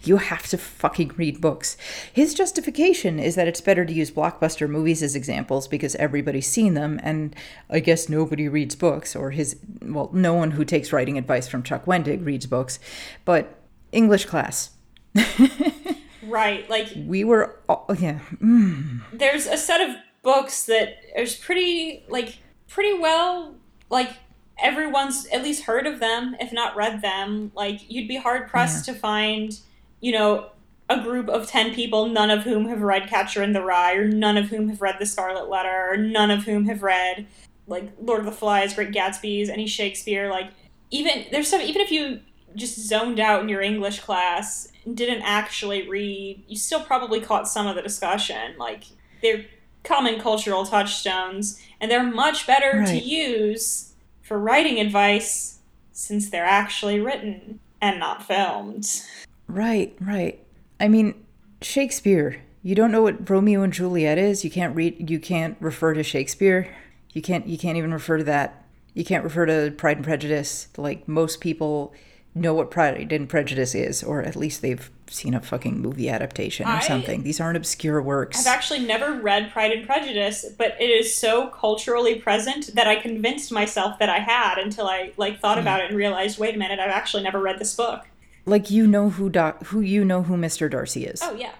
A: You have to fucking read books. His justification is that it's better to use blockbuster movies as examples because everybody's seen them, and I guess nobody reads books, or his, well, no one who takes writing advice from Chuck Wendig reads books. But English class.
B: right. Like,
A: we were, all, yeah. Mm.
B: There's a set of books that is pretty, like, pretty well, like, everyone's at least heard of them, if not read them. Like you'd be hard pressed yeah. to find, you know, a group of 10 people, none of whom have read Catcher in the Rye, or none of whom have read The Scarlet Letter, or none of whom have read, like, Lord of the Flies, Great Gatsby's, any Shakespeare. Like, even, there's some, even if you just zoned out in your English class and didn't actually read, you still probably caught some of the discussion. Like, they're common cultural touchstones, and they're much better right. to use for writing advice since they're actually written and not filmed.
A: Right, right. I mean, Shakespeare. You don't know what Romeo and Juliet is. You can't read. You can't refer to Shakespeare. You can't. You can't even refer to that. You can't refer to Pride and Prejudice. Like most people know what Pride and Prejudice is, or at least they've seen a fucking movie adaptation or I, something. These aren't obscure works.
B: I've actually never read Pride and Prejudice, but it is so culturally present that I convinced myself that I had until I like thought hmm. about it and realized, wait a minute, I've actually never read this book.
A: Like you know who doc who you know who Mr. Darcy is.
B: Oh yeah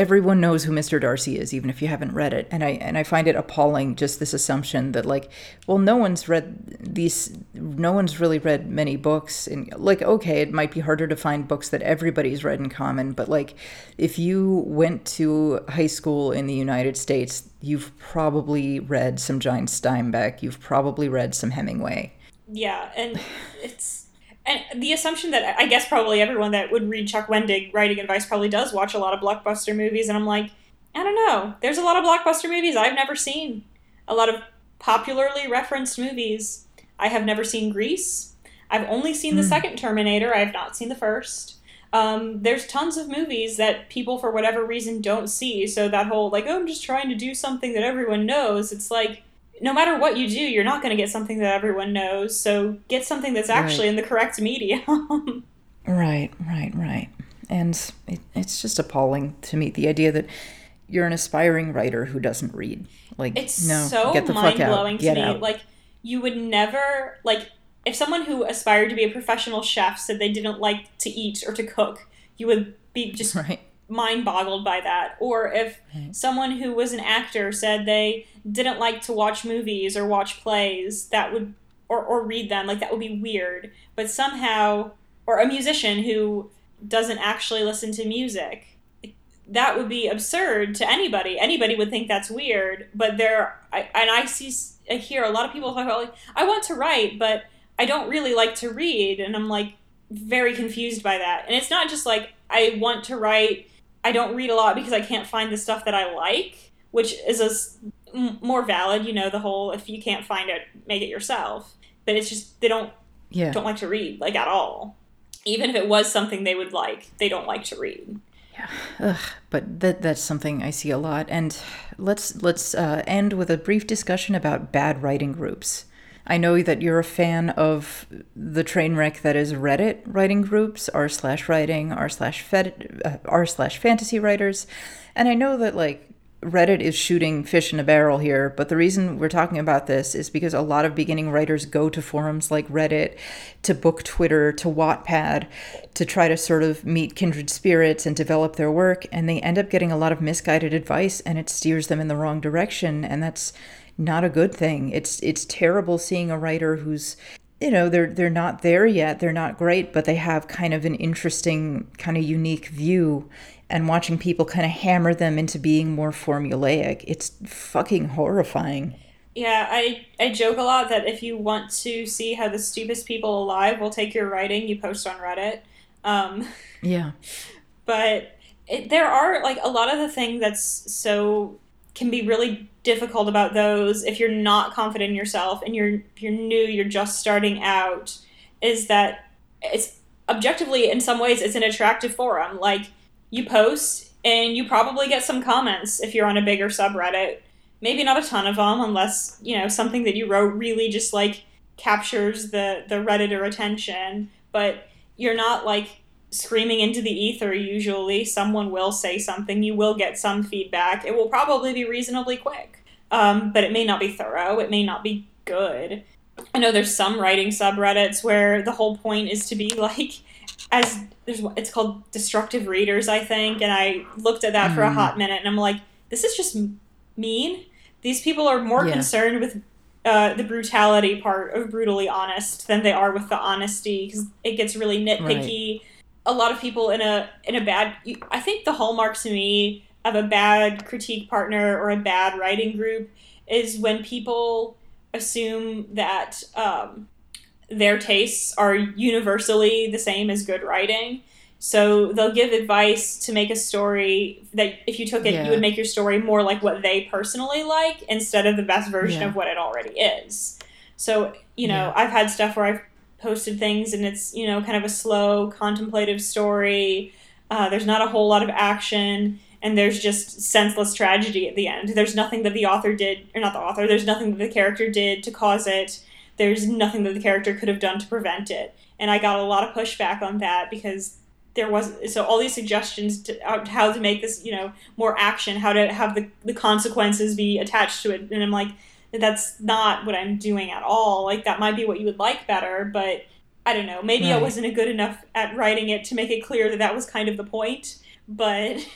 A: everyone knows who Mr. Darcy is, even if you haven't read it. And I and I find it appalling just this assumption that like, well, no one's read these, no one's really read many books. And like, okay, it might be harder to find books that everybody's read in common, but like, if you went to high school in the United States, you've probably read some John Steinbeck, you've probably read some Hemingway.
B: Yeah, and it's and the assumption that I guess probably everyone that would read Chuck Wendig writing advice probably does watch a lot of blockbuster movies, and I'm like, I don't know. There's a lot of blockbuster movies I've never seen. A lot of popularly referenced movies. I have never seen Grease. I've only seen the mm. second Terminator. I have not seen the first. Um, there's tons of movies that people, for whatever reason, don't see. So that whole like, oh, I'm just trying to do something that everyone knows. It's like no matter what you do, you're not going to get something that everyone knows. So get something that's actually right. in the correct medium.
A: right, right, right. And it, it's just appalling to me the idea that you're an aspiring writer who doesn't read. Like,
B: it's
A: no,
B: so get the mind blowing to me. Out. Like, you would never like if someone who aspired to be a professional chef said they didn't like to eat or to cook, you would be just right mind boggled by that. Or if right. someone who was an actor said they didn't like to watch movies or watch plays, that would or, or read them, like that would be weird. But somehow or a musician who doesn't actually listen to music. That would be absurd to anybody. Anybody would think that's weird, but there, I, and I see, I hear a lot of people talk about like, I want to write, but I don't really like to read, and I'm like very confused by that. And it's not just like I want to write I don't read a lot because I can't find the stuff that I like, which is a more valid. You know, the whole if you can't find it, make it yourself. But it's just they don't yeah. don't like to read like at all. Even if it was something they would like, they don't like to read.
A: Yeah, Ugh. but that that's something I see a lot. And let's let's uh, end with a brief discussion about bad writing groups. I know that you're a fan of the train wreck that is Reddit writing groups, r slash writing, r slash uh, r slash fantasy writers, and I know that like Reddit is shooting fish in a barrel here, but the reason we're talking about this is because a lot of beginning writers go to forums like Reddit, to book Twitter, to Wattpad, to try to sort of meet kindred spirits and develop their work, and they end up getting a lot of misguided advice and it steers them in the wrong direction, and that's not a good thing. It's it's terrible seeing a writer who's you know they're they're not there yet they're not great but they have kind of an interesting kind of unique view and watching people kind of hammer them into being more formulaic it's fucking horrifying
B: Yeah, I, I joke a lot that if you want to see how the stupidest people alive will take your writing, you post on Reddit. Um,
A: yeah.
B: But it, there are, like, a lot of the thing that's so can be really difficult about those if you're not confident in yourself and you're you're new, you're just starting out, is that it's objectively in some ways it's an attractive forum. Like you post and you probably get some comments if you're on a bigger subreddit. Maybe not a ton of them unless, you know, something that you wrote really just like captures the the redditor attention, but you're not like screaming into the ether usually someone will say something you will get some feedback it will probably be reasonably quick um, but it may not be thorough it may not be good i know there's some writing subreddits where the whole point is to be like as there's it's called destructive readers i think and i looked at that mm-hmm. for a mm-hmm. hot minute and i'm like this is just mean these people are more yeah. concerned with uh, the brutality part of brutally honest than they are with the honesty because it gets really nitpicky right a lot of people in a in a bad I think the hallmark to me of a bad critique partner or a bad writing group is when people assume that um, their tastes are universally the same as good writing. So they'll give advice to make a story that if you took it, yeah. you would make your story more like what they personally like instead of the best version yeah. of what it already is. So, you know, yeah. I've had stuff where I've posted things and it's you know kind of a slow contemplative story. Uh, there's not a whole lot of action and there's just senseless tragedy at the end. There's nothing that the author did or not the author there's nothing that the character did to cause it. There's nothing that the character could have done to prevent it. And i got a lot of pushback on that because there was so all these suggestions to how to make this you know more action how to have the, the consequences be attached to it. And i'm like that's not what I'm doing at all. Like that might be what you would like better, but I don't know. Maybe right. I wasn't good enough at writing it to make it clear that that was kind of the point. But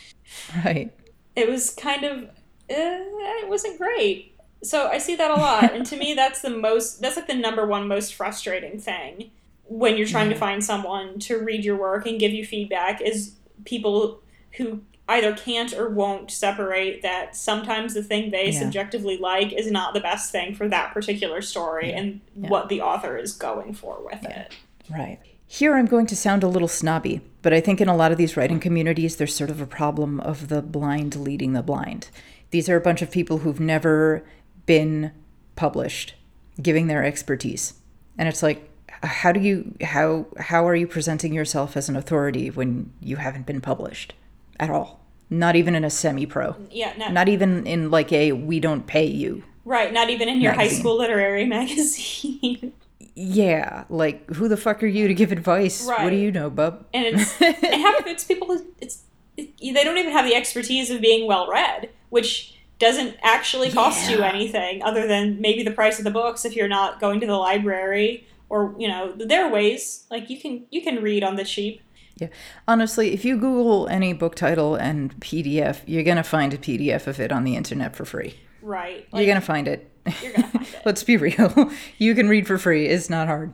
A: right,
B: it was kind of uh, it wasn't great. So I see that a lot, and to me, that's the most. That's like the number one most frustrating thing when you're trying to find someone to read your work and give you feedback is people who either can't or won't separate that sometimes the thing they yeah. subjectively like is not the best thing for that particular story yeah. and yeah. what the author is going for with it.
A: Right. Here I'm going to sound a little snobby, but I think in a lot of these writing communities, there's sort of a problem of the blind leading the blind. These are a bunch of people who've never been published, giving their expertise. And it's like, how do you how how are you presenting yourself as an authority when you haven't been published? At all. Not even in a semi pro.
B: Yeah,
A: not, not even in like a we don't pay you.
B: Right, not even in your magazine. high school literary magazine.
A: yeah, like who the fuck are you to give advice? Right. What do you know, bub?
B: And it's and half it's people it's it, they don't even have the expertise of being well read, which doesn't actually cost yeah. you anything other than maybe the price of the books if you're not going to the library or you know there are ways like you can you can read on the cheap
A: yeah. Honestly, if you Google any book title and PDF, you're going to find a PDF of it on the internet for free.
B: Right.
A: Like, you're going to find it.
B: You're going to find it.
A: Let's be real. you can read for free. It's not hard.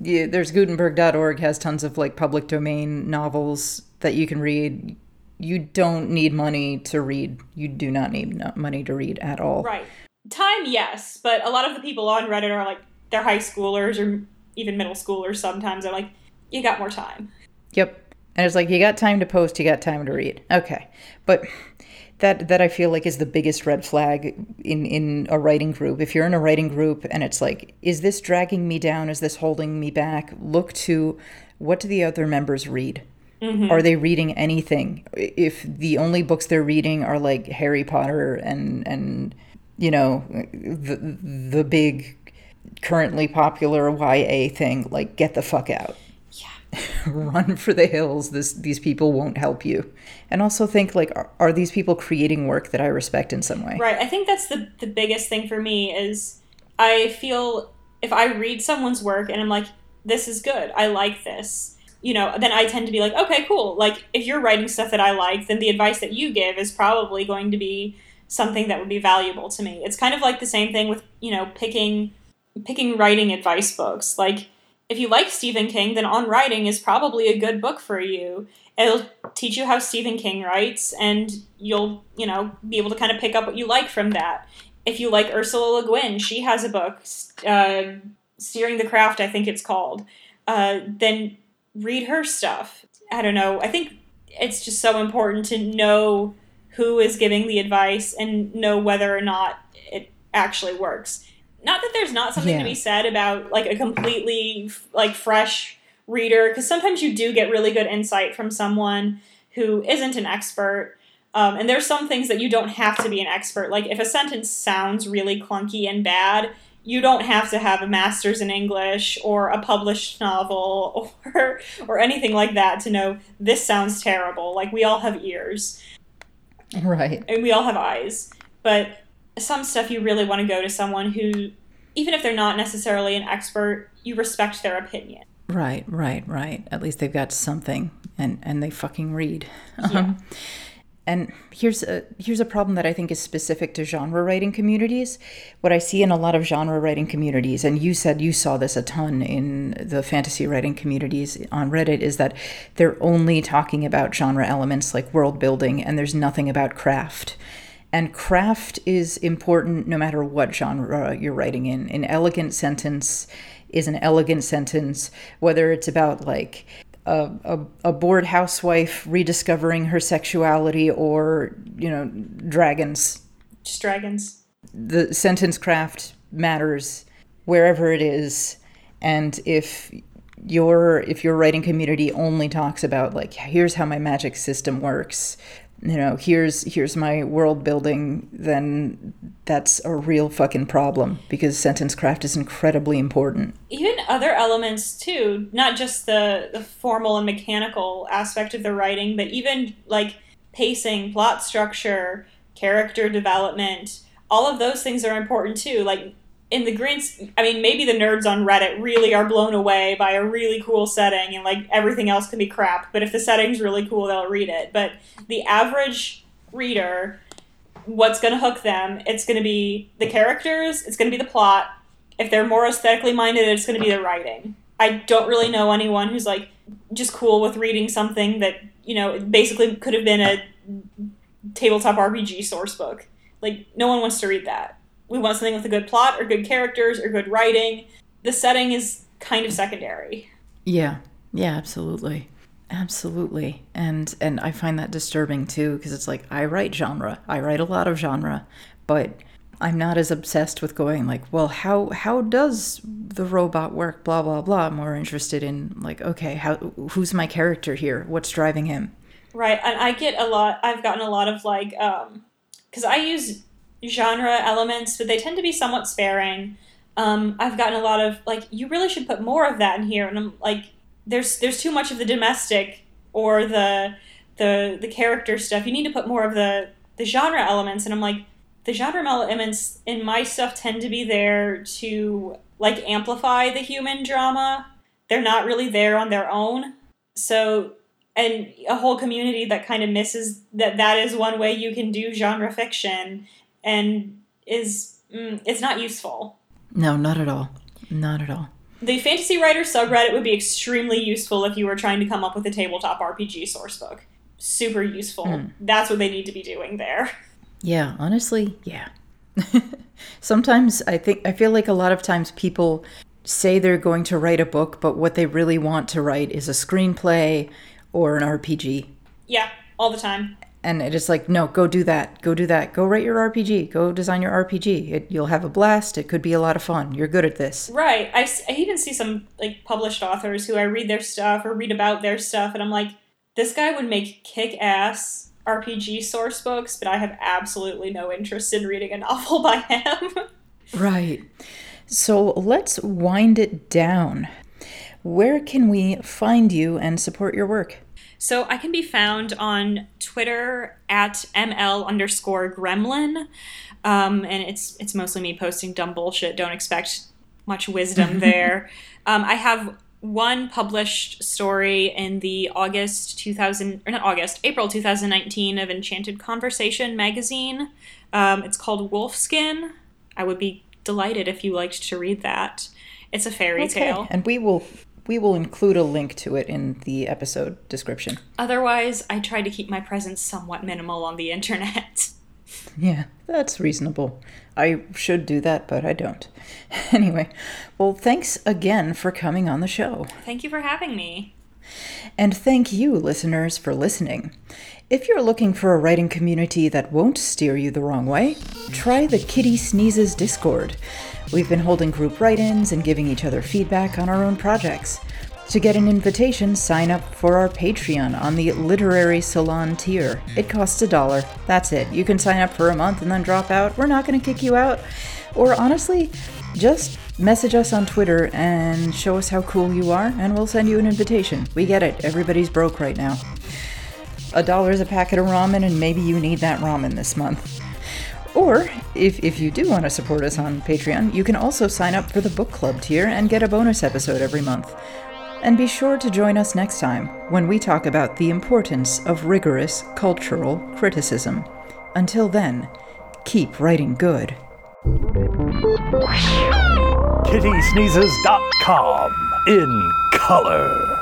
A: Yeah, there's Gutenberg.org has tons of like public domain novels that you can read. You don't need money to read. You do not need money to read at all.
B: Right. Time, yes, but a lot of the people on Reddit are like they're high schoolers or even middle schoolers sometimes. They're like, you got more time.
A: Yep. And it's like you got time to post, you got time to read. Okay. But that that I feel like is the biggest red flag in in a writing group. If you're in a writing group and it's like is this dragging me down? Is this holding me back? Look to what do the other members read? Mm-hmm. Are they reading anything? If the only books they're reading are like Harry Potter and and you know the the big currently popular YA thing, like get the fuck out. run for the hills this these people won't help you. And also think like are, are, these people creating work that i respect in some way?
B: Right i think that's the the biggest thing for me is i feel if i read someone's work and i'm like this is good i like this you know then i tend to be like okay cool. Like if you're writing stuff that i like then the advice that you give is probably going to be something that would be valuable to me. It's kind of like the same thing with you know picking picking writing advice books. Like if you like Stephen King, then On Writing is probably a good book for you. It'll teach you how Stephen King writes, and you'll, you know, be able to kind of pick up what you like from that. if you like Ursula Le Guin, she has a book, uh, Steering the Craft, I think it's called. Uh, then read her stuff. I don't know. I think it's just so important to know who is giving the advice and know whether or not it actually works. Not that there's not something yeah. to be said about like a completely like fresh reader because sometimes you do get really good insight from someone who isn't an expert. Um, and there's some things that you don't have to be an expert. Like if a sentence sounds really clunky and bad, you don't have to have a master's in English or a published novel or or anything like that to know this sounds terrible. Like we all have ears.
A: Right.
B: And we all have eyes. But some stuff you really want to go to someone who even if they're not necessarily an expert, you respect their opinion.
A: Right, right, right. At least they've got something and and they fucking read. Yeah. Um, and here's a here's a problem that I think is specific to genre writing communities. What I see in a lot of genre writing communities, and you said you saw this a ton in the fantasy writing communities on Reddit, is that they're only talking about genre elements like world building, and there's nothing about craft. And craft is important no matter what genre you're writing in. An elegant sentence is an elegant sentence, whether it's about like a, a, a, bored housewife rediscovering her sexuality or, you know, dragons.
B: Just dragons.
A: The sentence craft matters wherever it is. And if your if your writing community only talks about like here's how my magic system works you know here's here's my world building then that's a real fucking problem because sentence craft is incredibly important.
B: Even other elements too not just the the formal and mechanical aspect of the writing but even like pacing plot structure character development all of those things are important too. Like in the grand i mean maybe the nerds on reddit really are blown away by a really cool setting and like everything else can be crap but if the setting's really cool they'll read it. But the average reader what's going to hook them? It's going to be the characters it's going to be the plot. If they're more aesthetically minded it's going to be the writing. I don't really know anyone who's like just cool with reading something that you know basically could have been a tabletop rpg source book. Like no one wants to read that we want something with a good plot or good characters or good writing. The setting is kind of secondary.
A: Yeah. Yeah, absolutely. Absolutely. And and I find that disturbing too because it's like I write genre. I write a lot of genre, but I'm not as obsessed with going like, well, how how does the robot work? Blah blah blah. I'm more interested in like, okay, how who's my character here? What's driving him?
B: Right, and I get a lot. I've gotten a lot of like, um, because I use genre elements, but they tend to be somewhat sparing. Um, I've gotten a lot of like, you really should put more of that in here, and I'm like, there's there's too much of the domestic or the the the character stuff. You need to put more of the the genre elements, and I'm like, the genre elements in my stuff tend to be there to like amplify the human drama. They're not really there on their own. So and a whole community that kind of misses that that is one way you can do genre fiction and is mm, it's not useful.
A: No, not at all. Not at all.
B: The fantasy writer subreddit would be extremely useful if you were trying to come up with a tabletop RPG sourcebook. Super useful. Mm. That's what they need to be doing there.
A: Yeah, honestly, yeah. Sometimes I think I feel like a lot of times people say they're going to write a book, but what they really want to write is a screenplay or an RPG.
B: Yeah, all the time
A: and it is like no go do that. Go do that. Go write your rpg go design your rpg it, you'll have a blast. It could be a lot of fun. You're good at this.
B: Right. I, I even see some like published authors who i read their stuff or read about their stuff and i'm like this guy would make kick-ass rpg source books but i have absolutely no interest in reading a novel by him.
A: Right. So let's wind it down. Where can we find you and support your work
B: so I can be found on Twitter at ml underscore gremlin. Um, and it's it's mostly me posting dumb bullshit. Don't expect much wisdom there. um, I have one published story in the August 2000 or not August April 2019 of Enchanted Conversation magazine. Um, it's called Wolfskin. I would be delighted if you liked to read that. It's a fairy okay. tale,
A: and we will we will include a link to it in the episode description.
B: Otherwise, I try to keep my presence somewhat minimal on the internet.
A: Yeah, that's reasonable. I should do that, but I don't. Anyway, well, thanks again for coming on the show.
B: Thank you for having me.
A: And thank you, listeners, for listening. If you're looking for a writing community that won't steer you the wrong way, try the Kittysneezes Discord. We've been holding group write ins and giving each other feedback on our own projects. To get an invitation, sign up for our Patreon on the Literary Salon tier. It costs a dollar. That's it. You can sign up for a month and then drop out. We're not going to kick you out. Or honestly, just message us on Twitter and show us how cool you are, and we'll send you an invitation. We get it. Everybody's broke right now. A dollar's a packet of ramen, and maybe you need that ramen this month. Or, if, if you do want to support us on Patreon, you can also sign up for the book club tier and get a bonus episode every month. And be sure to join us next time when we talk about the importance of rigorous cultural criticism. Until then, keep writing good.
C: KittySneezes.com in color.